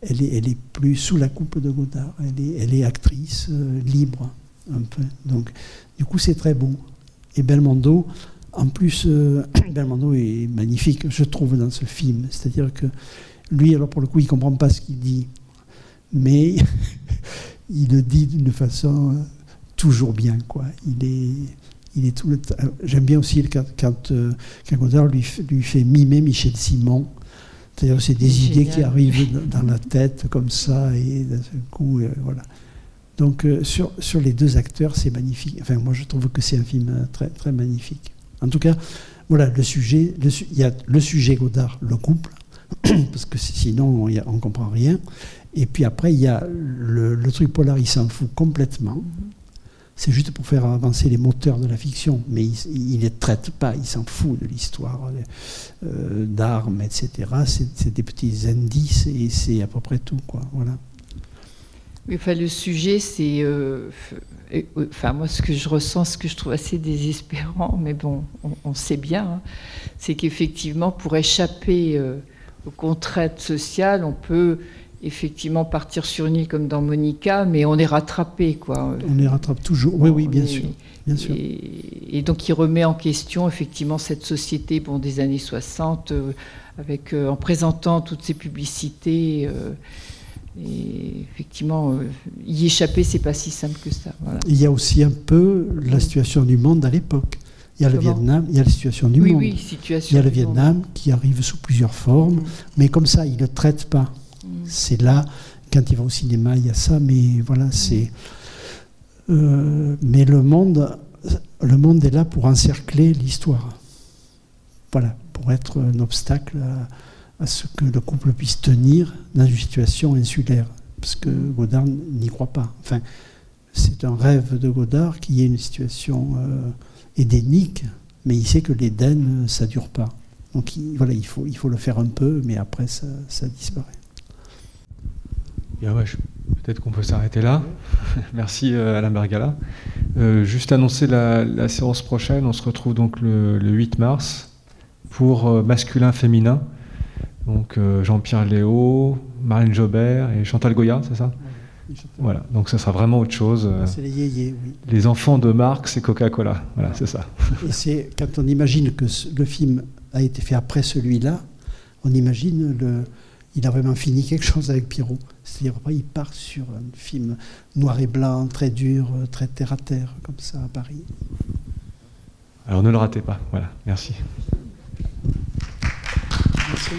elle est, elle est plus sous la coupe de Godard. Elle est, elle est actrice euh, libre, un peu. Donc, du coup, c'est très beau. Et Belmondo, en plus, euh, (clears throat) Belmondo est magnifique, je trouve, dans ce film. C'est-à-dire que lui, alors pour le coup, il comprend pas ce qu'il dit, mais (laughs) il le dit d'une façon euh, toujours bien, quoi. Il est, il est tout le J'aime bien aussi quand, quand, Godard lui, lui fait mimer Michel Simon. C'est-à-dire c'est des C'est idées qui arrivent dans- la tête comme ça et d'un seul coup, euh, voilà. Donc euh, sur, sur les deux acteurs, c'est magnifique. Enfin, moi, je trouve que c'est un film euh, très, très magnifique. En tout cas, voilà, le sujet, le il y a le sujet Godard, le couple, (clears throat) parce que sinon, on ne comprend rien. Et puis après, il y a le, le truc polar, il s'en fout complètement. C'est juste pour faire avancer les moteurs de la fiction, mais il ne les traite pas, il s'en fout de l'histoire euh, d'armes, etc. C'est des petits indices et c'est à peu près tout, quoi. Voilà. Enfin, le sujet, c'est. euh, euh, enfin, moi, ce que je ressens, ce que je trouve assez désespérant, mais bon, on, sait bien, hein, c'est qu'effectivement, pour échapper aux contraintes sociales, on peut effectivement partir sur une île comme dans Monica, mais on est rattrapé, quoi. On les rattrape toujours. Oui, oui, bien sûr. Bien sûr. Et, et donc, il remet en question effectivement cette société bon, des années 60, euh, avec, euh, en présentant toutes ces publicités. euh, et effectivement, y échapper, c'est pas si simple que ça. Voilà. Il y a aussi un peu la situation du monde à l'époque. Il y a le Vietnam, il y a la situation du oui, monde. oui, il situation. y a le monde. Vietnam qui arrive sous plusieurs formes, Mm. mais comme ça, il ne traite pas. C'est là, quand il va au cinéma, il y a ça, mais voilà, c'est. Euh, mais le monde, le monde est là pour encercler l'histoire. Voilà, pour être un obstacle à, à ce que le couple puisse tenir dans une situation insulaire. Parce que Godard n'y croit pas. Enfin, c'est un rêve de Godard qu'il y ait une situation euh, édénique, mais il sait que l'Éden, ça dure pas. Donc il, voilà, il faut, il faut le faire un peu, mais après ça, ça disparaît. Ouais, je- Peut-être qu'on peut s'arrêter là. (laughs) Merci euh, Alain Bergala. Euh, juste annoncer la, la séance prochaine. On se retrouve donc le, le 8 mars pour euh, masculin-féminin. Donc Jean-Pierre Léo, Marlène Jobert et Chantal Goya, c'est ça? Voilà. Donc ça sera vraiment autre chose. C'est les yéyés, oui. les enfants de Marx et Coca-Cola. Voilà, c'est ça. Et c'est quand on imagine que le film a été fait après celui-là, on imagine le, il a vraiment fini quelque chose avec Pierrot. C'est-à-dire après, il part sur un film noir et blanc, très dur, euh, très terre à terre, comme ça à Paris. Alors ne le ratez pas. Voilà. Merci. Merci.